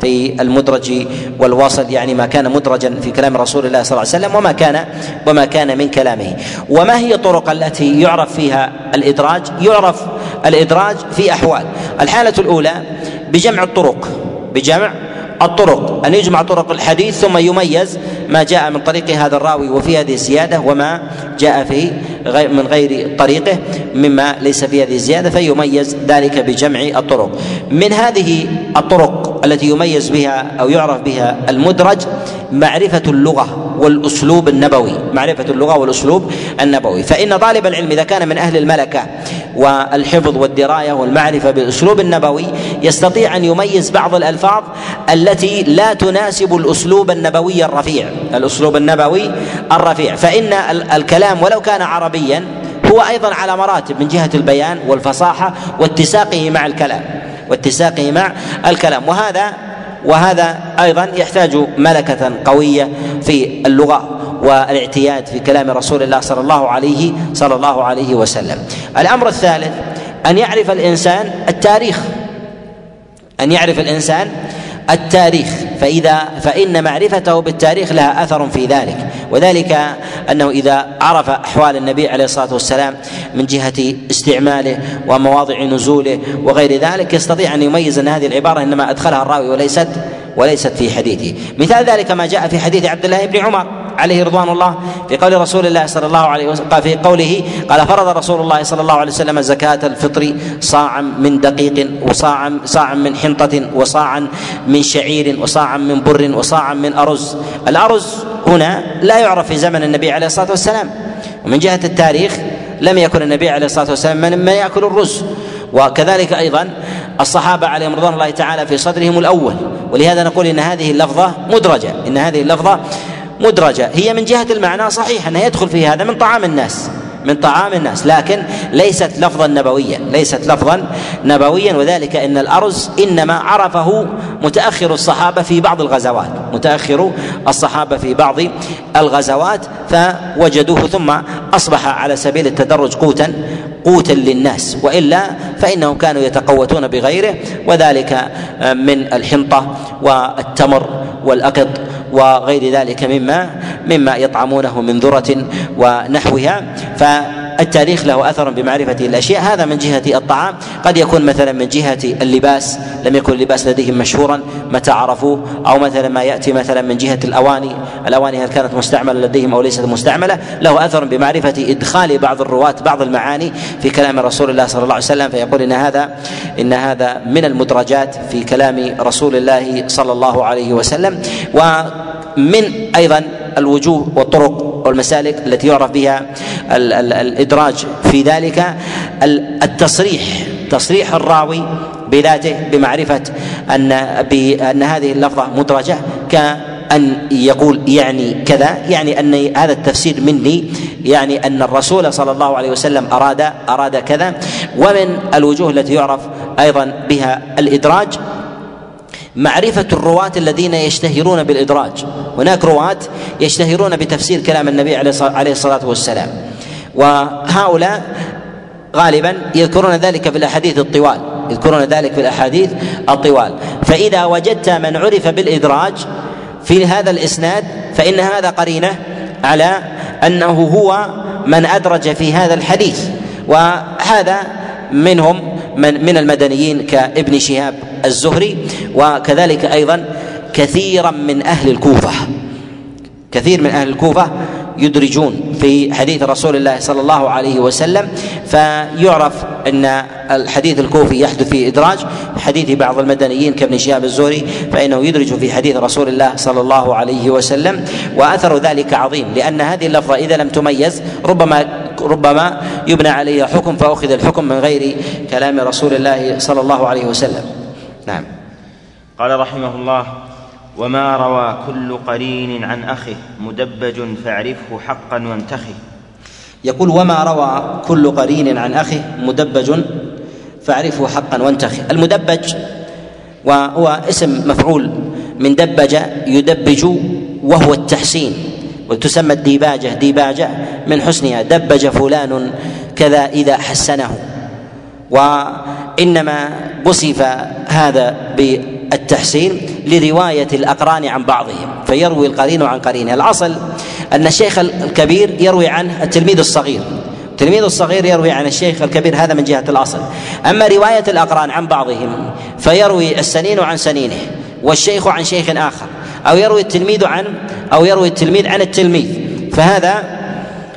S2: في المدرج والوصل يعني ما كان مدرجا في كلام رسول الله صلى الله عليه وسلم وما كان وما كان من كلامه. وما هي الطرق التي يعرف فيها الإدراج؟ يعرف الإدراج في أحوال. الحالة الأولى بجمع الطرق بجمع الطرق أن يجمع طرق الحديث ثم يميز ما جاء من طريق هذا الراوي وفي هذه الزيادة وما جاء فيه من غير طريقه مما ليس في هذه الزيادة فيميز ذلك بجمع الطرق. من هذه الطرق التي يميز بها أو يعرف بها المدرج معرفة اللغة والأسلوب النبوي معرفة اللغة والأسلوب النبوي. فإن طالب العلم إذا كان من أهل الملكة والحفظ والدراية والمعرفة بالأسلوب النبوي يستطيع أن يميز بعض الألفاظ التي لا تناسب الأسلوب النبوي الرفيع. الأسلوب النبوي الرفيع. فإن الكلام ولو كان عربيا هو أيضا على مراتب من جهة البيان والفصاحة واتساقه مع الكلام. واتساقه مع الكلام. وهذا وهذا أيضا يحتاج ملكة قوية في اللغة. والاعتياد في كلام رسول الله صلى الله عليه صلى الله عليه وسلم. الأمر الثالث أن يعرف الإنسان التاريخ. أن يعرف الإنسان التاريخ. فإذا فإن معرفته بالتاريخ لها أثر في ذلك. وذلك أنه إذا عرف أحوال النبي عليه الصلاة والسلام من جهة استعماله ومواضع نزوله وغير ذلك يستطيع أن يميز أن هذه العبارة إنما أدخلها الراوي وليست وليست في حديثه. مثال ذلك ما جاء في حديث عبد الله بن عمر. عليه رضوان الله في قول رسول الله صلى الله عليه وسلم في قوله قال فرض رسول الله صلى الله عليه وسلم زكاة الفطر صاعا من دقيق وصاعا صاعا من حنطة وصاعا من شعير وصاعا من بر وصاعا من أرز. الأرز هنا لا يعرف في زمن النبي عليه الصلاة والسلام. ومن جهة التاريخ لم يكن النبي عليه الصلاة والسلام من, يأكل الرز. وكذلك أيضا الصحابة عليهم رضوان الله تعالى في صدرهم الأول. ولهذا نقول إن هذه اللفظة مدرجة. إن هذه اللفظة مدرجة. هي من جهة المعنى صحيح انه يدخل في هذا من طعام الناس من طعام الناس. لكن ليست لفظا نبويا ليست لفظا نبويا. وذلك إن الأرز إنما عرفه متأخر الصحابة في بعض الغزوات متأخر الصحابة في بعض الغزوات فوجدوه ثم أصبح على سبيل التدرج قوتا قوتا للناس. وإلا فإنهم كانوا يتقوتون بغيره. وذلك من الحنطة والتمر والأقط وغير ذلك مما مما يطعمونه من ذرة ونحوها. ف التاريخ له أثر بمعرفة الأشياء. هذا من جهة الطعام. قد يكون مثلا من جهة اللباس. لم يكن اللباس لديهم مشهورا. متى عرفوه؟ أو مثلا ما يأتي مثلا من جهة الأواني. الأواني هل كانت مستعملة لديهم أو ليست مستعملة؟ له أثر بمعرفة إدخال بعض الرواة بعض المعاني في كلام رسول الله صلى الله عليه وسلم. فيقول إن هذا إن هذا من المدرجات في كلام رسول الله صلى الله عليه وسلم. ومن أيضا الوجوه والطرق والمسالك التي يعرف بها الإدراج في ذلك التصريح تصريح الراوي بذاته بمعرفة أن بان هذه اللفظة مدرجة كأن يقول يعني كذا يعني أن هذا التفسير مني يعني أن الرسول صلى الله عليه وسلم اراد أراد كذا. ومن الوجوه التي يعرف أيضا بها الإدراج معرفة الرواة الذين يشتهرون بالإدراج. هناك رواة يشتهرون بتفسير كلام النبي عليه الصلاة والسلام. وهؤلاء غالبا يذكرون ذلك في الأحاديث الطوال. يذكرون ذلك في الأحاديث الطوال. فإذا وجدت من عرف بالإدراج في هذا الإسناد فإن هذا قرينة على أنه هو من أدرج في هذا الحديث. وهذا منهم من من المدنيين كابن شهاب الزهري وكذلك أيضا كثيرا من أهل الكوفة. كثير من أهل الكوفة يدرجون في حديث رسول الله صلى الله عليه وسلم فيعرف أن الحديث الكوفي يحدث فيه إدراج حديث بعض المدنيين كابن شهاب الزهري فإنه يدرج في حديث رسول الله صلى الله عليه وسلم وأثر ذلك عظيم لأن هذه اللفظة إذا لم تميز ربما ربما يبنى عليها حكم فأخذ الحكم من غير كلام رسول الله صلى الله عليه وسلم. نعم.
S1: قال رحمه الله وما روى كل قرين عن اخه مدبج فاعرفه حقا وانتخه.
S2: يقول وما روى كل قرين عن اخه مدبج فاعرفه حقا وانتخه. المدبج وهو اسم مفعول من دبج يدبج وهو التحسين. وتسمى الديباجة ديباجة من حسنها دبج فلان كذا إذا حسنه. وإنما وصف هذا بالتحسين لرواية الأقران عن بعضهم فيروي القرين عن قرينه الأصل أن الشيخ الكبير يروي عنه التلميذ الصغير. التلميذ الصغير يروي عن الشيخ الكبير هذا من جهة الأصل. أما رواية الأقران عن بعضهم فيروي السنين عن سنينه والشيخ عن شيخ آخر. أو يروي التلميذ عن أو يروي التلميذ عن التلميذ. فهذا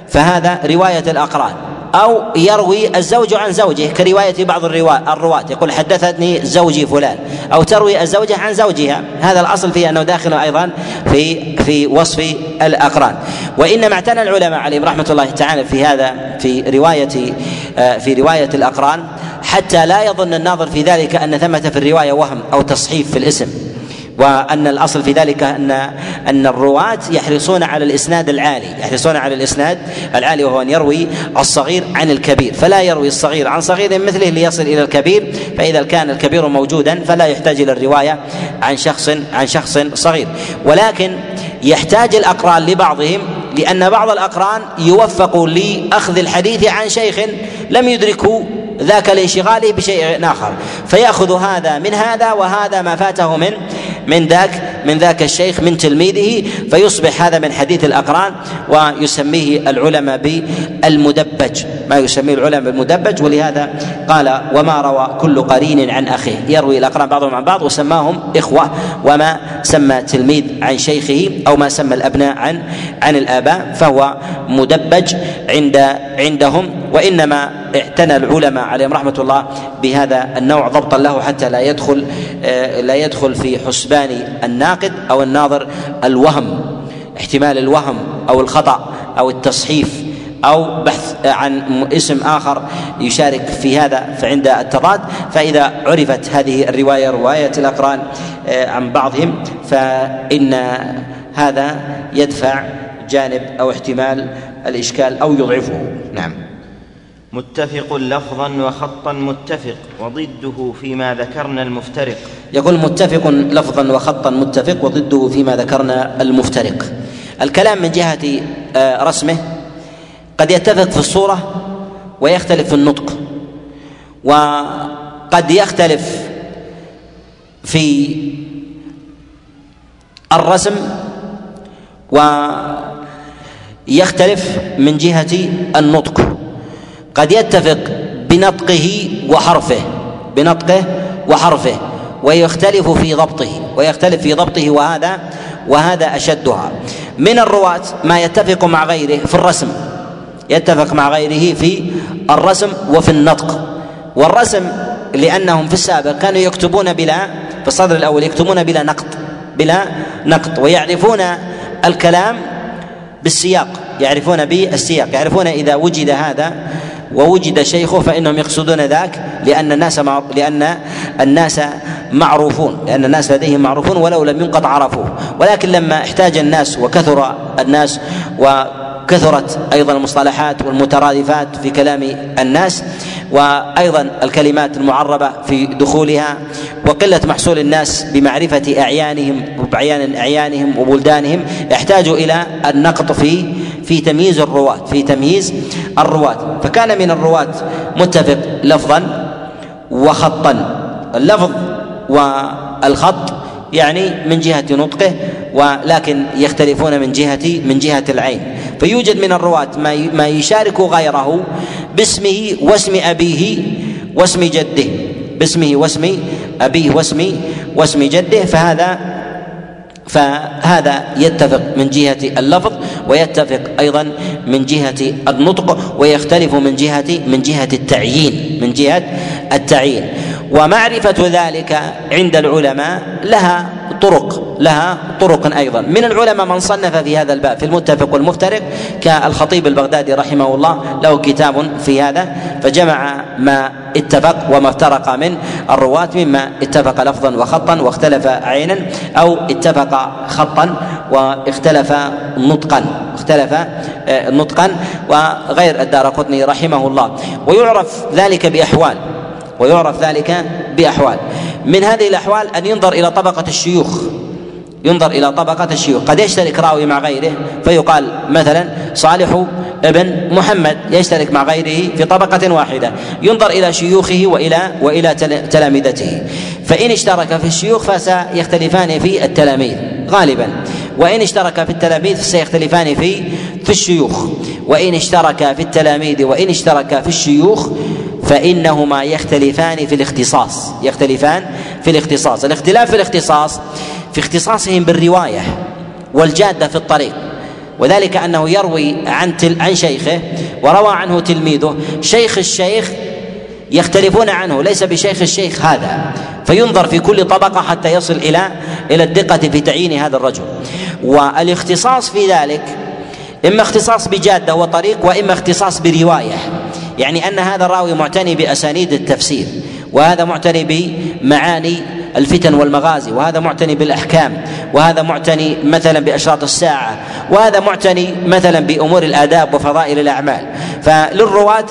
S2: فهذا رواية الأقران. أو يروي الزوج عن زوجه كرواية بعض الرواة. يقول حدثتني زوجي فلان. أو تروي الزوجة عن زوجها. هذا الأصل في أنه داخل أيضا في في وصف الأقران. وإنما اعتنى العلماء عليهم رحمة الله تعالى في هذا في رواية في رواية الأقران حتى لا يظن الناظر في ذلك أن ثمة في الرواية وهم أو تصحيف في الاسم. وأن الأصل في ذلك أن أن الرواة يحرصون على الإسناد العالي يحرصون على الإسناد العالي وهو أن يروي الصغير عن الكبير فلا يروي الصغير عن صغير مثله ليصل إلى الكبير فإذا كان الكبير موجودا فلا يحتاج إلى الرواية عن شخص عن شخص صغير. ولكن يحتاج الأقران لبعضهم لأن بعض الأقران يوفق لأخذ الحديث عن شيخ لم يدركه ذاك لانشغاله بشيء آخر. فيأخذ هذا من هذا وهذا ما فاته من من ذاك من ذاك الشيخ من تلميذه فيصبح هذا من حديث الأقران ويسميه العلماء بالمدبج. ما يسميه العلماء بالمدبج ولهذا قال وما روى كل قرين عن أخيه. يروي الأقران بعضهم عن بعض وسماهم إخوة وما سمى تلميذ عن شيخه أو ما سمى الأبناء عن عن الآباء فهو مدبج عند عندهم. وإنما اعتنى العلماء عليهم رحمة الله بهذا النوع ضبطا له حتى لا يدخل آه، لا يدخل في حسبان الناقد أو الناظر الوهم احتمال الوهم أو الخطأ أو التصحيف أو بحث عن اسم آخر يشارك في هذا فعند التضاد. فإذا عرفت هذه الرواية رواية الأقران آه، عن بعضهم فإن هذا يدفع جانب أو احتمال الإشكال أو يضعفه. نعم.
S1: متفق لفظا وخطا متفق وضده فيما ذكرنا المفترق.
S2: يقول متفق لفظا وخطا متفق وضده فيما ذكرنا المفترق. الكلام من جهة آه، رسمه قد يتفق في الصورة ويختلف في النطق وقد يختلف في الرسم ويختلف من جهة النطق. قد يتفق بنطقه وحرفه بنطقه وحرفه ويختلف في ضبطه ويختلف في ضبطه وهذا وهذا أشدها. من الرواة ما يتفق مع غيره في الرسم يتفق مع غيره في الرسم وفي النطق. والرسم لأنهم في السابق كانوا يكتبون بلا في الصدر الأول يكتبون بلا نقط بلا نقط ويعرفون الكلام بالسياق يعرفون بالسياق يعرفون إذا وجد هذا ووجد شيخه فإنهم يقصدون ذاك لأن الناس مع... لأن الناس معروفون لأن الناس لديهم معروفون ولو لم ينقط عرفوه. ولكن لما احتاج الناس وكثر الناس وكثرت أيضا المصطلحات والمترادفات في كلام الناس وأيضا الكلمات المعربة في دخولها وقلة محصول الناس بمعرفة أعيانهم وبعيان أعيانهم وبلدانهم يحتاج إلى النقط في في تمييز الرواة في تمييز الرواة. فكان من الرواة متفق لفظا وخطا. اللفظ والخط يعني من جهة نطقه ولكن يختلفون من جهة من جهة العين. فيوجد من الرواة ما ما يشارك غيره باسمه واسم أبيه واسم جده. باسمه واسم أبيه واسم واسم جده. فهذا فهذا يتفق من جهة اللفظ ويتفق أيضا من جهة النطق ويختلف من جهة من جهة التعيين من جهة التعيين. ومعرفة ذلك عند العلماء لها طرق لها طرق أيضا. من العلماء من صنف في هذا الباب في المتفق والمفترق كالخطيب البغدادي رحمه الله له كتاب في هذا فجمع ما اتفق وما افترق من الرواة مما اتفق لفظا وخطا واختلف عينا أو اتفق خطا واختلف نطقا اختلف آه، نطقا وغير الدار قطني رحمه الله. ويعرف ذلك بأحوال. ويعرف ذلك بأحوال. من هذه الأحوال أن ينظر إلى طبقة الشيوخ. ينظر إلى طبقة الشيوخ. قد يشترك راوي مع غيره فيقال مثلا صالح ابن محمد يشترك مع غيره في طبقة واحدة. ينظر إلى شيوخه وإلى وإلى تلامذته. فإن اشترك في الشيوخ فسيختلفان في التلاميذ غالبا. وإن اشترك في التلاميذ فسيختلفان في في الشيوخ. وإن اشترك في التلاميذ وإن اشترك في الشيوخ فإنهما يختلفان في الاختصاص. يختلفان في الاختصاص. الاختلاف في الاختصاص في اختصاصهم بالرواية والجادة في الطريق. وذلك أنه يروي عن تل عن شيخه وروى عنه تلميذه. شيخ الشيخ يختلفون عنه ليس بشيخ الشيخ هذا. فينظر في كل طبقة حتى يصل إلى إلى الدقة في تعيين هذا الرجل. والاختصاص في ذلك إما اختصاص بجادة وطريق وإما اختصاص برواية. يعني أن هذا الراوي معتني بأسانيد التفسير وهذا معتني بمعاني الفتن والمغازي وهذا معتني بالأحكام وهذا معتني مثلا بأشراط الساعة وهذا معتني مثلا بأمور الآداب وفضائل الأعمال. فللرواة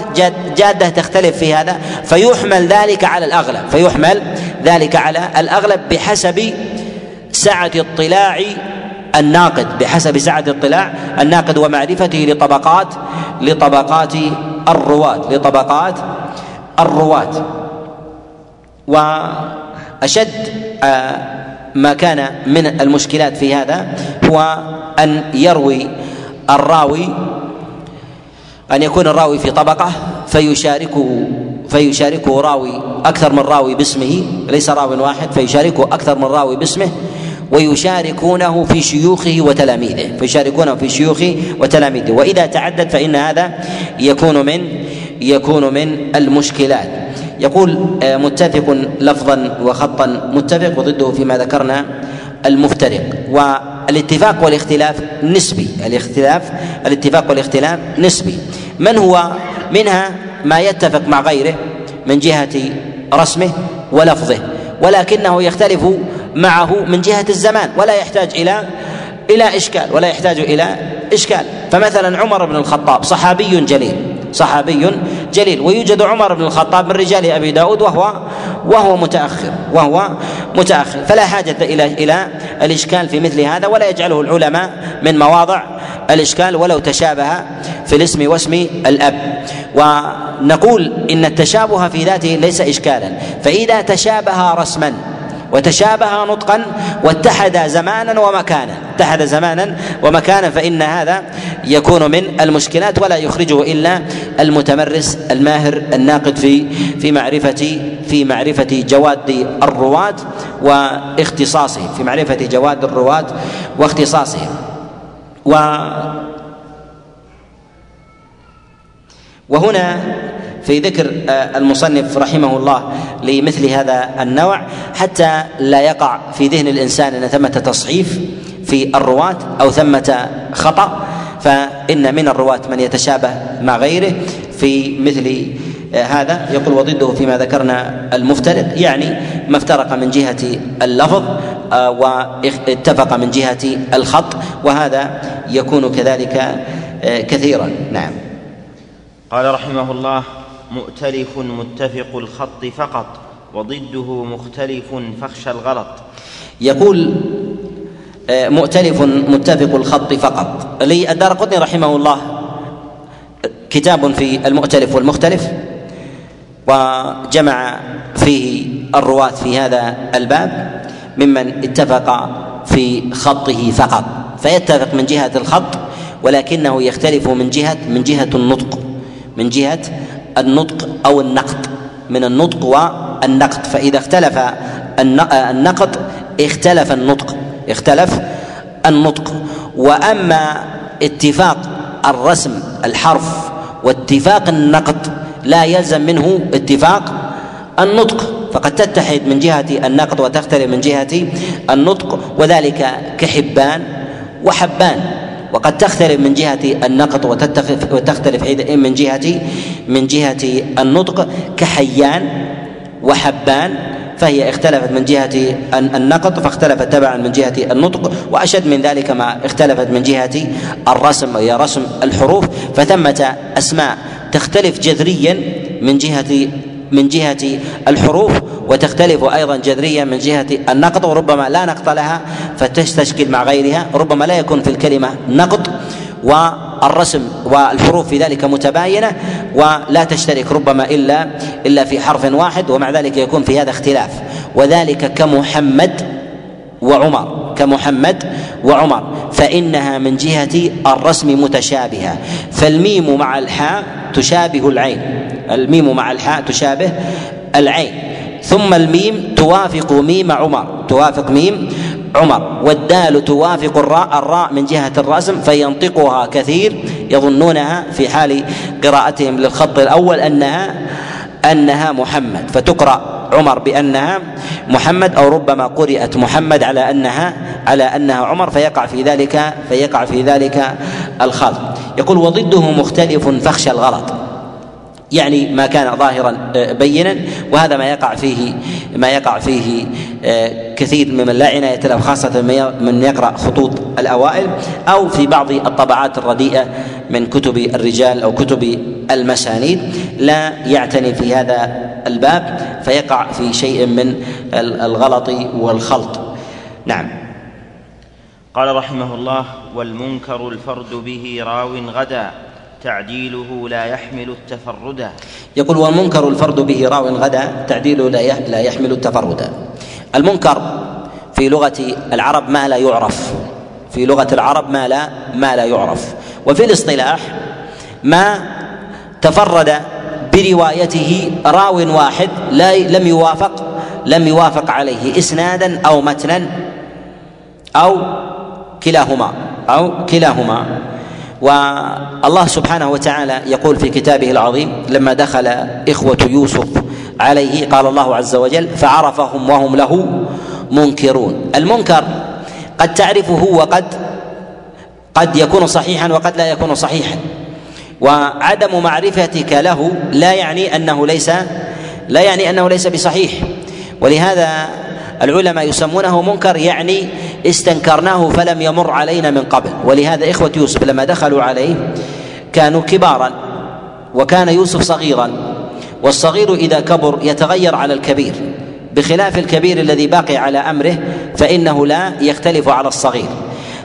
S2: جادة تختلف في هذا فيحمل ذلك على الأغلب فيحمل ذلك على الأغلب بحسب سعة اطلاع الناقد بحسب سعه اطلاع الناقد ومعرفته لطبقات لطبقات الرواة لطبقات الرواة. وأشد آه، ما كان من المشكلات في هذا هو أن يروي الراوي أن يكون الراوي في طبقة فيشاركه فيشاركه راوي أكثر من راوي باسمه ليس راوي واحد فيشاركه أكثر من راوي باسمه. ويشاركونه في شيوخه وتلاميذه فيشاركونه في شيوخه وتلاميذه. وإذا تعدد فإن هذا يكون من يكون من المشكلات. يقول آه، متفق لفظا وخطا متفق وضده فيما ذكرنا المفترق. والاتفاق والاختلاف نسبي. الاختلاف الاتفاق والاختلاف نسبي. من هو؟ منها ما يتفق مع غيره من جهة رسمه ولفظه. ولكنه يختلف معه من جهة الزمان ولا يحتاج إلى إلى إشكال ولا يحتاج إلى إشكال. فمثلا عمر بن الخطاب صحابي جليل صحابي جليل. ويوجد عمر بن الخطاب من رجال أبي داود وهو وهو متأخر وهو متأخر. فلا حاجة إلى إلى الإشكال في مثل هذا ولا يجعله العلماء من مواضع الإشكال ولو تشابه في الاسم واسم الأب. ونقول إن التشابه في ذاته ليس إشكالا. فإذا تشابه رسما وتشابه نطقا واتحدا زمانا ومكانا. اتحد زمانا ومكانا فإن هذا يكون من المشكلات ولا يخرجه إلا المتمرس الماهر الناقد في في معرفة في معرفة جواد الرواة واختصاصهم في معرفة جواد الرواة واختصاصهم و وهنا في ذكر آه، المصنف رحمه الله لمثل هذا النوع حتى لا يقع في ذهن الإنسان أن ثمة تصحيف في الرواة أو ثمة خطأ فإن من الرواة من يتشابه مع غيره في مثل آه، هذا. يقول وضده فيما ذكرنا المفترق يعني ما افترق من جهة اللفظ آه، واتفق من جهة الخط وهذا يكون كذلك كثيرا. نعم.
S1: قال رحمه الله مؤتلف متفق الخط فقط وضده مختلف فاخشى الغلط.
S2: يقول آه، مؤتلف متفق الخط فقط. للدار قطني رحمه الله كتاب في المؤتلف والمختلف وجمع فيه الرواة في هذا الباب ممن اتفق في خطه فقط. فيتفق من جهة الخط ولكنه يختلف من جهة من جهة النطق من جهة النطق أو النقد. من النطق والنقد فإذا اختلف النقد اختلف النطق. اختلف النطق. وأما اتفاق الرسم الحرف واتفاق النقد لا يلزم منه اتفاق النطق. فقد تتحد من جهة النقد وتختلف من جهة النطق. وذلك كحبان وحبان. وقد تختلف من جهة النقط وتختلف من جهة من جهة النطق كحيان وحبان فهي اختلفت من جهة النقط فاختلفت تبعا من جهة النطق وأشد من ذلك ما اختلفت من جهة الرسم وهي رسم الحروف فثمة أسماء تختلف جذريا من جهة من جهة الحروف وتختلف أيضا جذريا من جهة النقط وربما لا نقط لها فتستشكل مع غيرها ربما لا يكون في الكلمة نقط والرسم والحروف في ذلك متباينة ولا تشترك ربما إلا إلا في حرف واحد ومع ذلك يكون في هذا اختلاف. وذلك كمحمد وعمر. كمحمد وعمر فإنها من جهة الرسم متشابهة. فالميم مع الحاء تشابه العين. الميم مع الحاء تشابه العين. ثم الميم توافق ميم عمر. توافق ميم عمر. والدال توافق الراء. الراء من جهة الرسم فينطقها كثير يظنونها في حال قراءتهم للخط الأول أنها أنها محمد. فتقرأ عمر بأنها محمد أو ربما قرئت محمد على أنها على أنها عمر فيقع في ذلك فيقع في ذلك الخلط. يقول وضده مختلف فاخشى الغلط. يعني ما كان ظاهرا آه، بينا. وهذا ما يقع فيه ما يقع فيه آه، كثير ممن لا عناية له خاصة من يقرأ خطوط الأوائل أو في بعض الطبعات الرديئة من كتب الرجال أو كتب المسانيد لا يعتني في هذا الباب فيقع في شيء من الغلط والخلط. نعم.
S1: قال رحمه الله والمنكر الفرد به راو غدا تعديله لا يحمل التفردا
S2: يقول والمنكر الفرد به راو غدا تعديله لا يحمل التفردا المنكر في لغة العرب ما لا يعرف. في لغة العرب ما لا ما لا يعرف. وفي الاصطلاح ما تفرد بروايته راو واحد لا لم يوافق لم يوافق عليه إسنادا أو متنا أو كلاهما أو كلاهما. والله سبحانه وتعالى يقول في كتابه العظيم لما دخل إخوة يوسف عليه قال الله عز وجل فعرفهم وهم له منكرون. المنكر قد تعرفه وقد قد يكون صحيحا وقد لا يكون صحيحا. وعدم معرفتك له لا يعني أنه ليس لا يعني أنه ليس بصحيح. ولهذا العلماء يسمونه منكر يعني استنكرناه فلم يمر علينا من قبل. ولهذا إخوة يوسف لما دخلوا عليه كانوا كبارا وكان يوسف صغيرا والصغير إذا كبر يتغير على الكبير بخلاف الكبير الذي باقي على أمره فإنه لا يختلف على الصغير.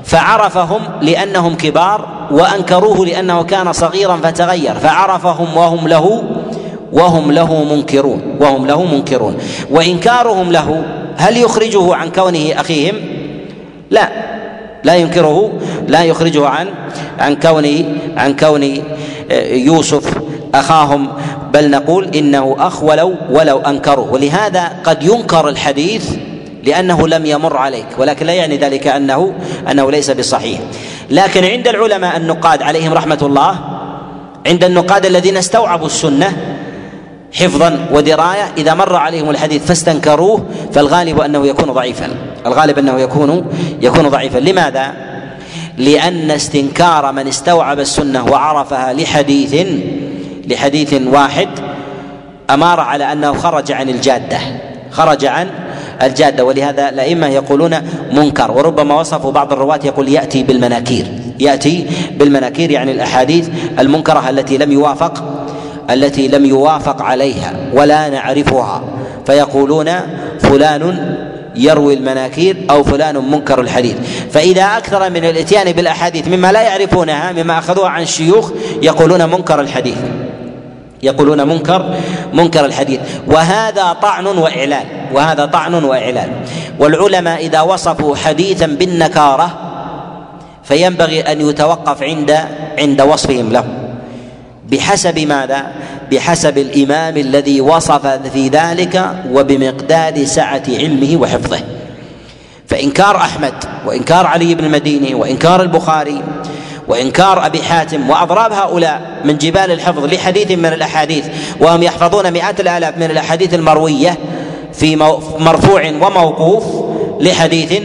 S2: فعرفهم لأنهم كبار وأنكروه لأنه كان صغيرا فتغير. فعرفهم وهم له وهم له منكرون وهم له منكرون. وإنكارهم له هل يخرجه عن كونه أخيهم؟ لا. لا ينكره لا يخرجه عن عن كونه عن كون يوسف أخاهم. بل نقول إنه أخ ولو ولو انكروا ولهذا قد ينكر الحديث لأنه لم يمر عليك. ولكن لا يعني ذلك أنه أنه ليس بصحيح. لكن عند العلماء النقاد عليهم رحمة الله عند النقاد الذين استوعبوا السنة حفظا ودراية. إذا مر عليهم الحديث فاستنكروه فالغالب أنه يكون ضعيفا. الغالب أنه يكون يكون ضعيفا. لماذا؟ لأن استنكار من استوعب السنة وعرفها لحديث لحديث واحد أمار على أنه خرج عن الجادة. خرج عن الجادة. ولهذا الأئمة يقولون منكر. وربما وصفوا بعض الرواة يقول يأتي بالمناكير. يأتي بالمناكير يعني الأحاديث المنكرة التي لم يوافق التي لم يوافق عليها ولا نعرفها. فيقولون فلان يروي المناكير أو فلان منكر الحديث. فإذا أكثر من الإتيان بالأحاديث مما لا يعرفونها مما أخذوها عن الشيوخ يقولون منكر الحديث. يقولون منكر منكر الحديث. وهذا طعن وإعلان وهذا طعن وإعلان. والعلماء إذا وصفوا حديثا بالنكارة فينبغي أن يتوقف عند عند وصفهم له بحسب ماذا؟ بحسب الإمام الذي وصف في ذلك وبمقدار سعة علمه وحفظه. فإنكار أحمد وإنكار علي بن المديني وإنكار البخاري وإنكار أبي حاتم وأضراب هؤلاء من جبال الحفظ لحديث من الأحاديث وهم يحفظون مئات الآلاف من الأحاديث المروية في مرفوع وموقوف لحديث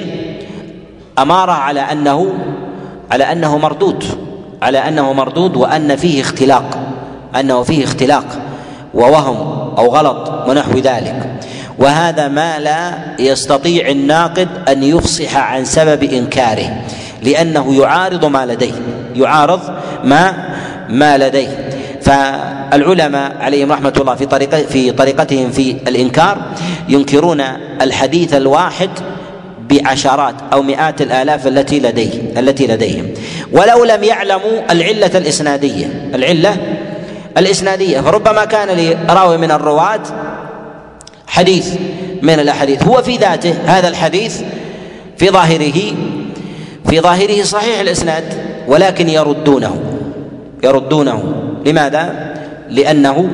S2: اماره على أنه على أنه مردود. على أنه مردود وأن فيه اختلاق أنه فيه اختلاق ووهم أو غلط ونحو ذلك. وهذا ما لا يستطيع الناقد أن يفصح عن سبب إنكاره لأنه يعارض ما لديه يعارض ما ما لديه. فالعلماء عليهم رحمة الله في طريقة في طريقتهم في الإنكار ينكرون الحديث الواحد بعشرات أو مئات الآلاف التي لديه التي لديهم. ولو لم يعلموا العلة الإسنادية العلة الإسنادية. فربما كان لراوي من الرواة حديث من الأحاديث. هو في ذاته هذا الحديث في ظاهره في ظاهره صحيح الإسناد ولكن يردونه. يردونه. لماذا؟ لأنه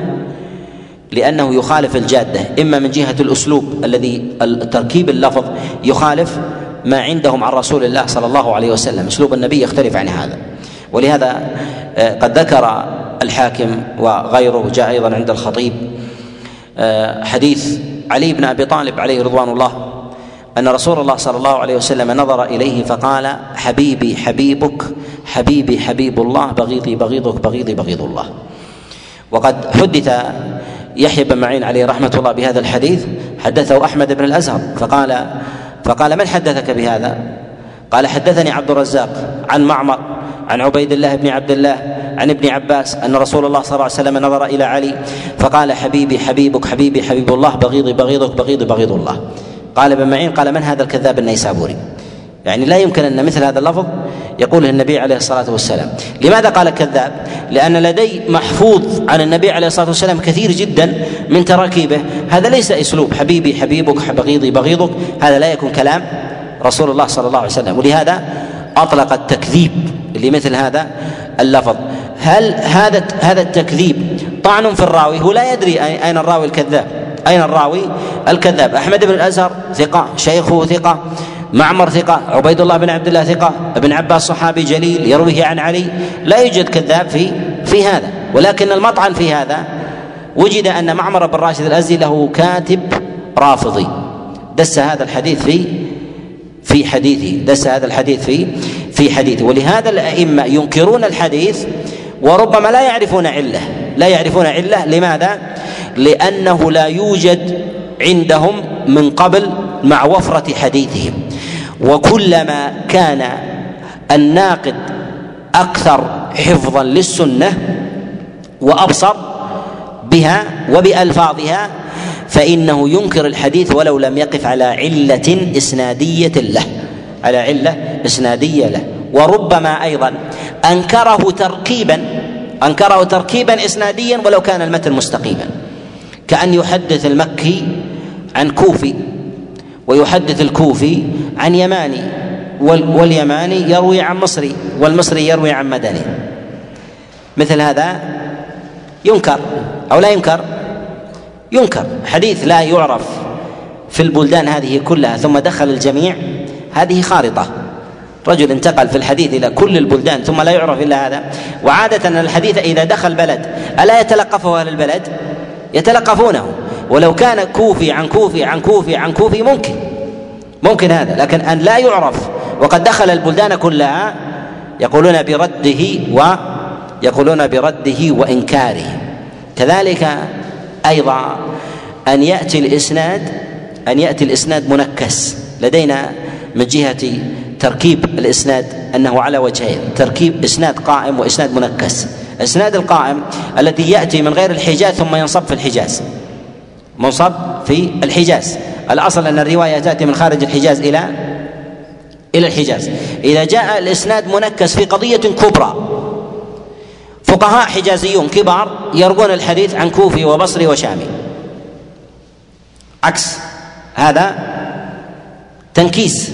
S2: لأنه يخالف الجادة إما من جهة الأسلوب الذي تركيب اللفظ يخالف ما عندهم عن رسول الله صلى الله عليه وسلم أسلوب النبي يختلف عن هذا. ولهذا آه، قد ذكر الحاكم وغيره جاء أيضا عند الخطيب آه، حديث علي بن أبي طالب عليه رضوان الله أن رسول الله صلى الله عليه وسلم نظر إليه فقال حبيبي حبيبك حبيبي حبيب الله بغيضي بغيضك بغيضي بغيض الله. وقد حدث يحيى بن معين عليه رحمة الله بهذا الحديث حدثه أحمد بن الأزهر فقال فقال من حدثك بهذا؟ قال حدثني عبد الرزاق عن معمر عن عبيد الله بن عبد الله عن ابن عباس أن رسول الله صلى الله عليه وسلم نظر إلى علي فقال حبيبي حبيبك حبيبي حبيب الله بغيضي بغيضك بغيضي بغيض الله قال ابن معين قال من هذا الكذاب النيسابوري يعني لا يمكن أن مثل هذا اللفظ يقوله النبي عليه الصلاة والسلام. لماذا قال كذاب؟ لأن لدي محفوظ عن النبي عليه الصلاة والسلام كثير جدا من تراكيبه. هذا ليس أسلوب. حبيبي حبيبك بغيضي بغيضك. هذا لا يكون كلام رسول الله صلى الله عليه وسلم. ولهذا أطلق التكذيب لمثل هذا اللفظ. هل هذا هذا التكذيب طعن في الراوي؟ هو لا يدري أين الراوي الكذاب. أين الراوي الكذاب؟ أحمد بن الأزهر ثقة شيخه ثقة. معمر ثقة عبيد الله بن عبد الله ثقة ابن عباس صحابي جليل يرويه عن علي. لا يوجد كذاب في في هذا ولكن المطعن في هذا وجد أن معمر بن راشد الأزدي له كاتب رافضي. دس هذا الحديث في في حديثه دس هذا الحديث في في حديثه ولهذا الأئمة ينكرون الحديث وربما لا يعرفون علة. لا يعرفون علة لماذا؟ لأنه لا يوجد عندهم من قبل مع وفرة حديثهم. وكلما كان الناقد أكثر حفظا للسنة وأبصر بها وبألفاظها فإنه ينكر الحديث ولو لم يقف على علة إسنادية له على علة إسنادية له. وربما أيضا أنكره تركيبا أنكره تركيبا إسناديا ولو كان المتن مستقيما. كأن يحدث المكي عن كوفي ويحدث الكوفي عن يماني واليماني يروي عن مصري والمصري يروي عن مدني. مثل هذا ينكر أو لا ينكر؟ ينكر. حديث لا يعرف في البلدان هذه كلها ثم دخل الجميع هذه خارطة. رجل انتقل في الحديث إلى كل البلدان ثم لا يعرف إلا هذا. وعادة الحديث إذا دخل بلد ألا يتلقفه أهل البلد؟ يتلقفونه. ولو كان كوفي عن كوفي عن كوفي عن كوفي ممكن ممكن هذا لكن أن لا يعرف وقد دخل البلدان كلها يقولون برده و يقولون برده وإنكاره. كذلك أيضا أن يأتي الإسناد أن يأتي الإسناد منكس. لدينا من جهة تركيب الإسناد أنه على وجهين تركيب إسناد قائم وإسناد منكس. الإسناد القائم الذي يأتي من غير الحجاز ثم ينصب في الحجاز. منصب في الحجاز. الأصل أن الرواية تأتي من خارج الحجاز إلى إلى الحجاز. إذا جاء الإسناد منكس في قضية كبرى. فقهاء حجازيون كبار يروون الحديث عن كوفي وبصري وشامي. عكس. هذا تنكيس.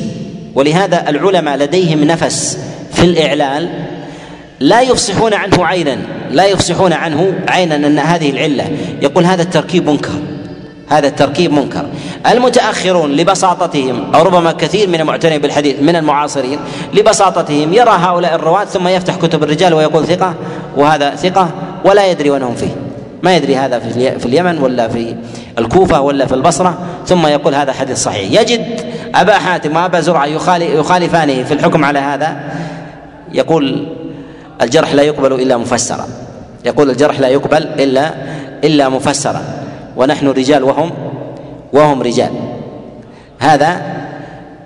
S2: ولهذا العلماء لديهم نفس في الإعلال لا يفصحون عنه عينا. لا يفصحون عنه عينا أن هذه العلة. يقول هذا التركيب منكر. هذا التركيب منكر. المتأخرون لبساطتهم أو ربما كثير من المعتنين بالحديث من المعاصرين لبساطتهم يرى هؤلاء الرواة ثم يفتح كتب الرجال ويقول ثقة وهذا ثقة ولا يدري وين هم فيه. ما يدري هذا في اليمن ولا في الكوفة ولا في البصرة ثم يقول هذا حديث صحيح. يجد أبا حاتم وأبا زرعه يخالفانه في الحكم على هذا. يقول الجرح لا يقبل إلا مفسرا. يقول الجرح لا يقبل الا إلا مفسرا. ونحن رجال وهم وهم رجال. هذا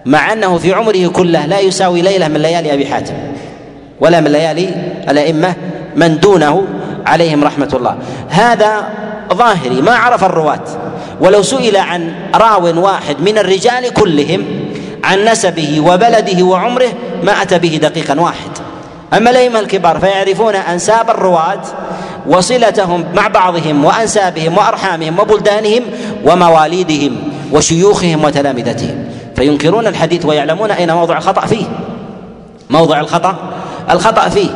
S2: مع أنه في عمره كله لا يساوي ليلة من ليالي أبي حاتم ولا من ليالي الأئمة من دونه عليهم رحمة الله. هذا ظاهري ما عرف الرواة. ولو سئل عن راو واحد من الرجال كلهم عن نسبه وبلده وعمره ما أتى به دقيقا واحد. أما الأئمة الكبار فيعرفون أنساب الرواة وصلتهم مع بعضهم وأنسابهم وأرحامهم وبلدانهم ومواليدهم وشيوخهم وتلامذتهم. فينكرون الحديث ويعلمون أين موضع الخطأ فيه. موضع الخطأ الخطأ فيه.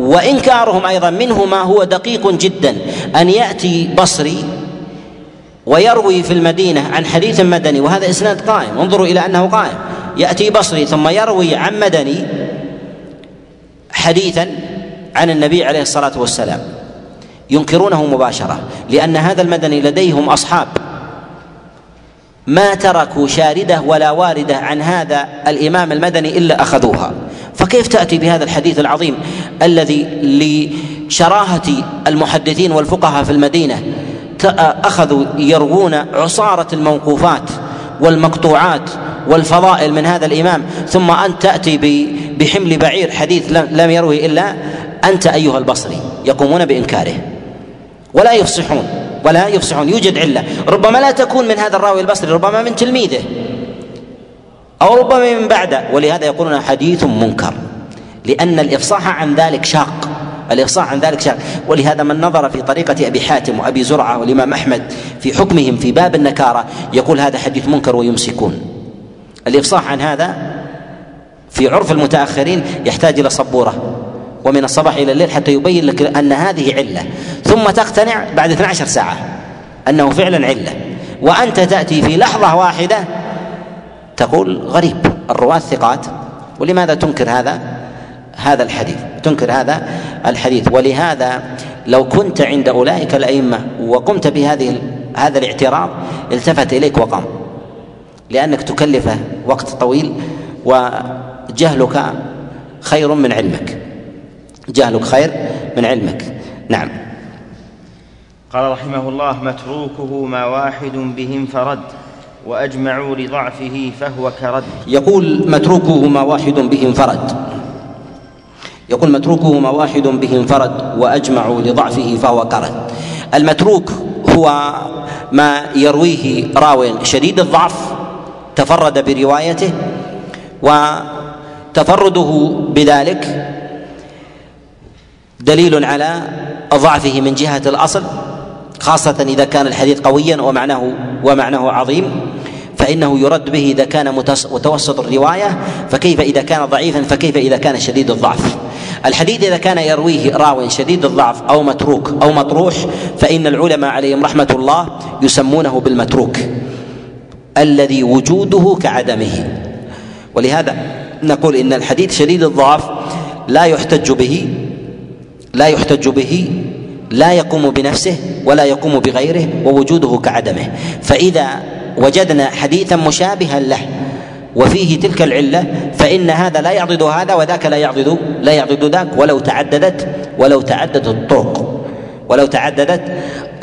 S2: وإنكارهم أيضا منه ما هو دقيق جدا. أن يأتي بصري ويروي في المدينة عن حديث مدني وهذا إسناد قائم. انظروا إلى أنه قائم. يأتي بصري ثم يروي عن مدني حديثا عن النبي عليه الصلاة والسلام. ينكرونه مباشرة لأن هذا المدني لديهم أصحاب. ما تركوا شاردة ولا واردة عن هذا الإمام المدني إلا أخذوها. فكيف تأتي بهذا الحديث العظيم الذي لشراهة المحدثين والفقهاء في المدينة أخذوا يروون عصارة الموقوفات والمقطوعات والفضائل من هذا الإمام ثم انت تأتي بحمل بعير حديث لم يروي إلا أنت أيها البصري يقومون بإنكاره. ولا يفصحون ولا يفصحون. يوجد علة. ربما لا تكون من هذا الراوي البصري ربما من تلميذه أو ربما من بعده. ولهذا يقولون حديث منكر لأن الإفصاح عن ذلك شاق. الإفصاح عن ذلك شاق. ولهذا من نظر في طريقة أبي حاتم وأبي زرعة والإمام أحمد في حكمهم في باب النكارة يقول هذا حديث منكر ويمسكون. الإفصاح عن هذا في عرف المتأخرين يحتاج إلى صبورة. ومن الصباح إلى الليل حتى يبين لك أن هذه علة. ثم تقتنع بعد 12 ساعة أنه فعلا علة. وأنت تأتي في لحظة واحدة تقول غريب الرواة ثقات. ولماذا تنكر هذا؟ هذا الحديث. تنكر هذا الحديث. ولهذا لو كنت عند أولئك الأئمة وقمت بهذه هذا الاعتراض التفت إليك وقام. لأنك تكلفه وقت طويل وجهلك خير من علمك. جهلك خير من علمك. نعم.
S1: قال رحمه الله متروكه ما واحد به انفرد وأجمعوا لضعفه فهو كرد.
S2: يقول متروكه ما واحد به انفرد يقول متروكه ما واحد به انفرد وأجمعوا لضعفه فهو كرد. المتروك هو ما يرويه راو شديد الضعف تفرد بروايته وتفرده بذلك دليل على ضعفه من جهة الأصل خاصة إذا كان الحديث قويا ومعناه ومعناه عظيم فإنه يرد به إذا كان متوسط الرواية فكيف إذا كان ضعيفا فكيف إذا كان شديد الضعف. الحديث إذا كان يرويه راو شديد الضعف أو متروك أو مطروح فإن العلماء عليهم رحمة الله يسمونه بالمتروك الذي وجوده كعدمه. ولهذا نقول إن الحديث شديد الضعف لا يحتج به لا يحتج به لا يقوم بنفسه ولا يقوم بغيره ووجوده كعدمه. فإذا وجدنا حديثا مشابها له وفيه تلك العلة فإن هذا لا يعضد هذا وذاك لا يعضد لا يعضد ذاك ولو تعددت ولو تعددت الطرق. ولو تعددت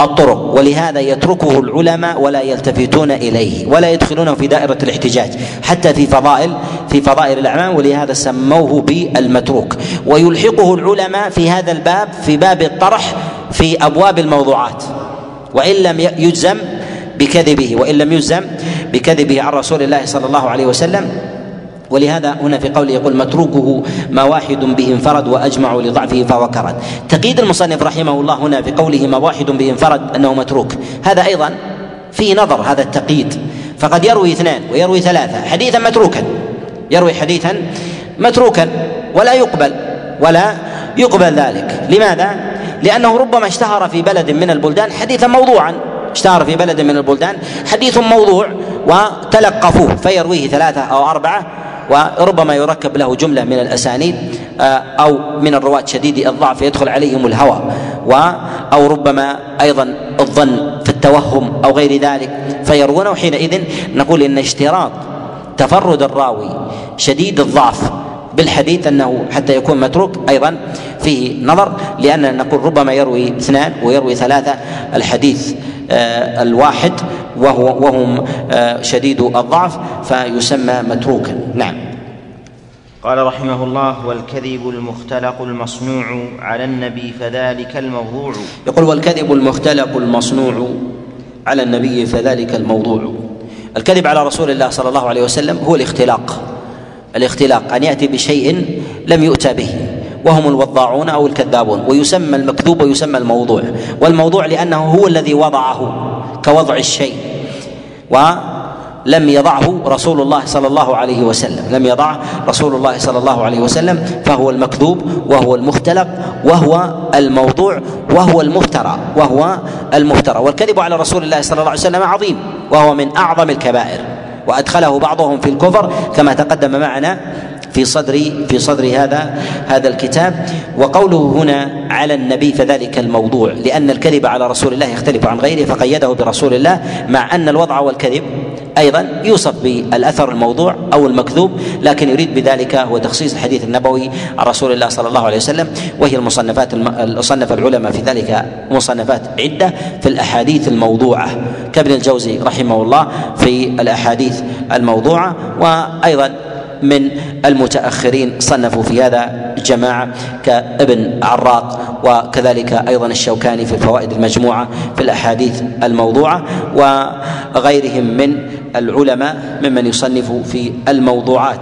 S2: الطرق ولهذا يتركه العلماء ولا يلتفتون إليه ولا يدخلونه في دائرة الاحتجاج حتى في فضائل في فضائل الاعمال ولهذا سموه بالمتروك. ويلحقه العلماء في هذا الباب في باب الطرح في أبواب الموضوعات. وإن لم يجزم بكذبه وإن لم يجزم بكذبه عن رسول الله صلى الله عليه وسلم ولهذا هنا في قوله يقول متروكه ما واحد به انفرد وأجمع لضعفه فهو كرد. تقييد المصنف رحمه الله هنا في قوله ما واحد به انفرد أنه متروك. هذا أيضا فيه نظر هذا التقييد. فقد يروي اثنان ويروي ثلاثة. حديثا متروكا. يروي حديثا متروكا. ولا يقبل ولا يقبل ذلك. لماذا؟ لأنه ربما اشتهر في بلد من البلدان حديثا موضوعا. اشتهر في بلد من البلدان حديث موضوع وتلقفوه. فيرويه ثلاثة أو أربعة وربما يركب له جملة من الأسانيد آه، أو من الرواة شديد الضعف يدخل عليهم الهوى و أو ربما أيضا الظن في التوهم أو غير ذلك. فيروونه حينئذ نقول إن اشتراط تفرد الراوي شديد الضعف بالحديث أنه حتى يكون متروك أيضا فيه نظر لاننا نقول ربما يروي اثنان ويروي ثلاثة الحديث آه، الواحد وهو وهم آه، شديد الضعف فيسمى متروكا. نعم.
S1: قال رحمه الله والكذب المختلق المصنوع على النبي فذلك الموضوع.
S2: يقول والكذب المختلق المصنوع على النبي فذلك الموضوع. الكذب على رسول الله صلى الله عليه وسلم هو الاختلاق. الاختلاق أن يأتي بشيء لم يؤتى به وهم الوضاعون أو الكذابون ويسمى المكذوب ويسمى الموضوع والموضوع لأنه هو الذي وضعه كوضع الشيء ولم يضعه رسول الله صلى الله عليه وسلم لم يضعه رسول الله صلى الله عليه وسلم فهو المكذوب وهو المختلق وهو الموضوع وهو المفترى وهو المفترى والكذب على رسول الله صلى الله عليه وسلم عظيم وهو من أعظم الكبائر. وأدخله بعضهم في الكفر كما تقدم معنا في صدر في صدر هذا هذا الكتاب. وقوله هنا على النبي فذلك الموضوع لأن الكذب على رسول الله يختلف عن غيره فقيده برسول الله مع أن الوضع والكذب أيضا يوصف بالأثر الموضوع أو المكذوب لكن يريد بذلك هو تخصيص الحديث النبوي عن رسول الله صلى الله عليه وسلم وهي المصنفات صنف العلماء في ذلك مصنفات عدة في الأحاديث الموضوعة. كابن الجوزي رحمه الله في الأحاديث الموضوعة وأيضا من المتأخرين صنفوا في هذا جماعة كابن عراق وكذلك أيضا الشوكاني في الفوائد المجموعة في الأحاديث الموضوعة وغيرهم من العلماء ممن يصنف في الموضوعات.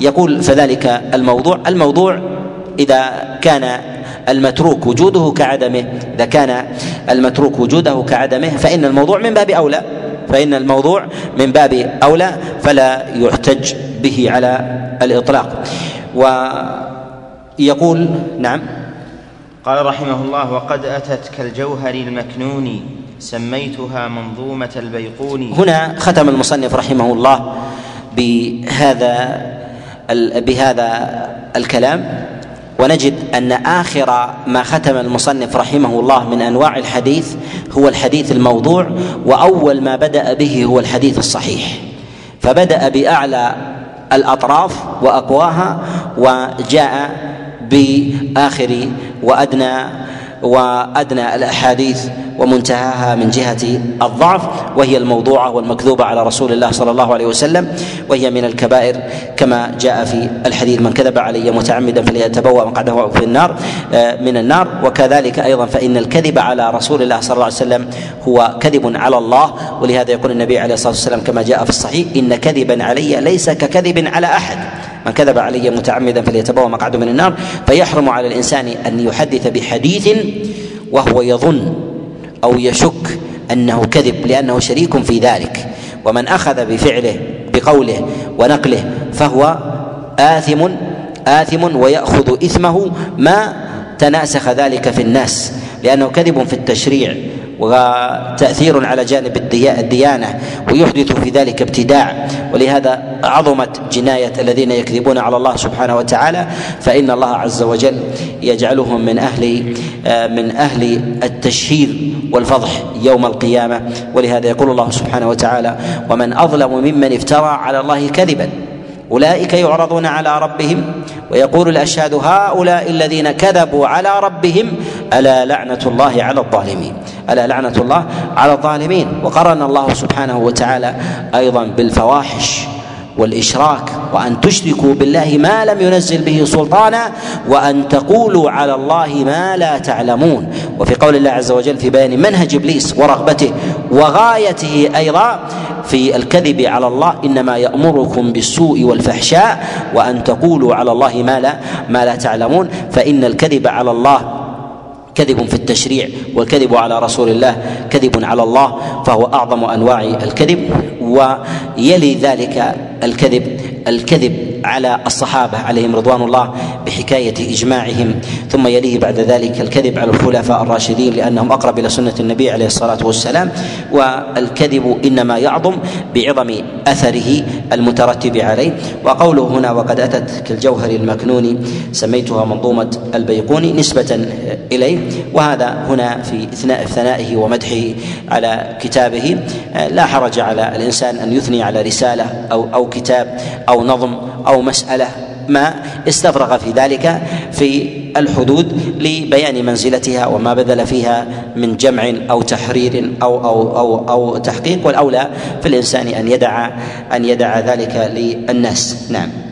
S2: يقول فذلك الموضوع الموضوع إذا كان المتروك وجوده كعدمه إذا كان المتروك وجوده كعدمه فإن الموضوع من باب أولى فإن الموضوع من باب أولى فلا يحتج به على الإطلاق. ويقول نعم.
S1: قال رحمه الله وقد اتت كالجوهر المكنون سميتها منظومة البيقون.
S2: هنا ختم المصنف رحمه الله بهذا بهذا الكلام. ونجد أن آخر ما ختم المصنف رحمه الله من أنواع الحديث هو الحديث الموضوع وأول ما بدأ به هو الحديث الصحيح. فبدأ بأعلى الأطراف وأقواها وجاء بآخر وأدنى وأدنى الأحاديث ومنتهاها من جهة الضعف وهي الموضوعه والمكذوبه على رسول الله صلى الله عليه وسلم وهي من الكبائر كما جاء في الحديث من كذب علي متعمدا فليتبوأ مقعده في النار آه، من النار. وكذلك أيضا فإن الكذب على رسول الله صلى الله عليه وسلم هو كذب على الله. ولهذا يقول النبي عليه الصلاة والسلام كما جاء في الصحيح إن كذبا علي ليس ككذب على أحد. من كذب علي متعمدا فليتبوأ مقعده من النار فيحرم على الإنسان أن يحدث بحديث وهو يظن أو يشك أنه كذب لأنه شريك في ذلك. ومن أخذ بفعله بقوله ونقله فهو آثم آثم ويأخذ إثمه ما تناسخ ذلك في الناس لأنه كذب في التشريع. وتأثير على جانب الديانة ويحدث في ذلك ابتداع. ولهذا عظمت جناية الذين يكذبون على الله سبحانه وتعالى فإن الله عز وجل يجعلهم من أهل من أهل التشهير والفضح يوم القيامة. ولهذا يقول الله سبحانه وتعالى ومن أظلم ممن افترى على الله كذبا أولئك يعرضون على ربهم ويقول الأشهاد هؤلاء الذين كذبوا على ربهم ألا لعنة الله على الظالمين؟ ألا لعنة الله على الظالمين؟ وقرن الله سبحانه وتعالى أيضا بالفواحش والإشراك وأن تشركوا بالله ما لم ينزل به سلطانا وأن تقولوا على الله ما لا تعلمون. وفي قول الله عز وجل في بيان منهج إبليس ورغبته وغايته أيضا في الكذب على الله إنما يأمركم بالسوء والفحشاء وأن تقولوا على الله ما لا ما لا تعلمون. فإن الكذب على الله كذب في التشريع والكذب على رسول الله كذب على الله فهو أعظم أنواع الكذب ويلي ذلك الكذب الكذب على الصحابة عليهم رضوان الله بحكاية إجماعهم ثم يليه بعد ذلك الكذب على الخلفاء الراشدين لأنهم أقرب إلى سنة النبي عليه الصلاة والسلام والكذب إنما يعظم بعظم أثره المترتب عليه. وقوله هنا وقد أتت كالجوهر المكنون سميتها منظومة البيقوني نسبة إليه. وهذا هنا في ثنائه ومدحه على كتابه. لا حرج على الإنسان أن يثني على رسالة أو أو كتاب أو نظم أو مسألة ما استفرغ في ذلك في الحدود لبيان منزلتها وما بذل فيها من جمع أو تحرير أو أو أو أو تحقيق والأولى في الإنسان أن يدع أن يدع ذلك للناس. نعم.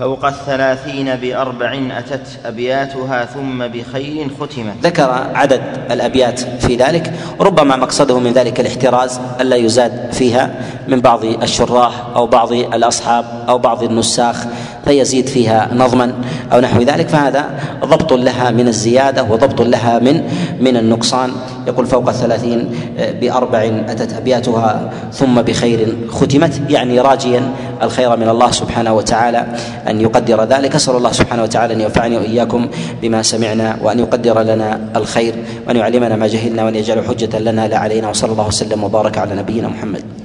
S1: فوق الثلاثين بأربع أتت أبياتها ثم بخير ختمت.
S2: ذكر عدد الأبيات في ذلك ربما مقصده من ذلك الاحتراز ألا يزاد فيها من بعض الشراح أو بعض الأصحاب أو بعض النساخ فيزيد فيها نظما أو نحو ذلك فهذا ضبط لها من الزيادة وضبط لها من من النقصان. يقول فوق الثلاثين بأربع أتت أبياتها ثم بخير ختمت يعني راجيا الخير من الله سبحانه وتعالى أن يقدر ذلك. أسأل الله سبحانه وتعالى أن ينفعني وإياكم بما سمعنا وأن يقدر لنا الخير وأن يعلمنا ما جهلنا وأن يجعل حجة لنا لا علينا. وصلى الله وسلم وبارك على نبينا محمد.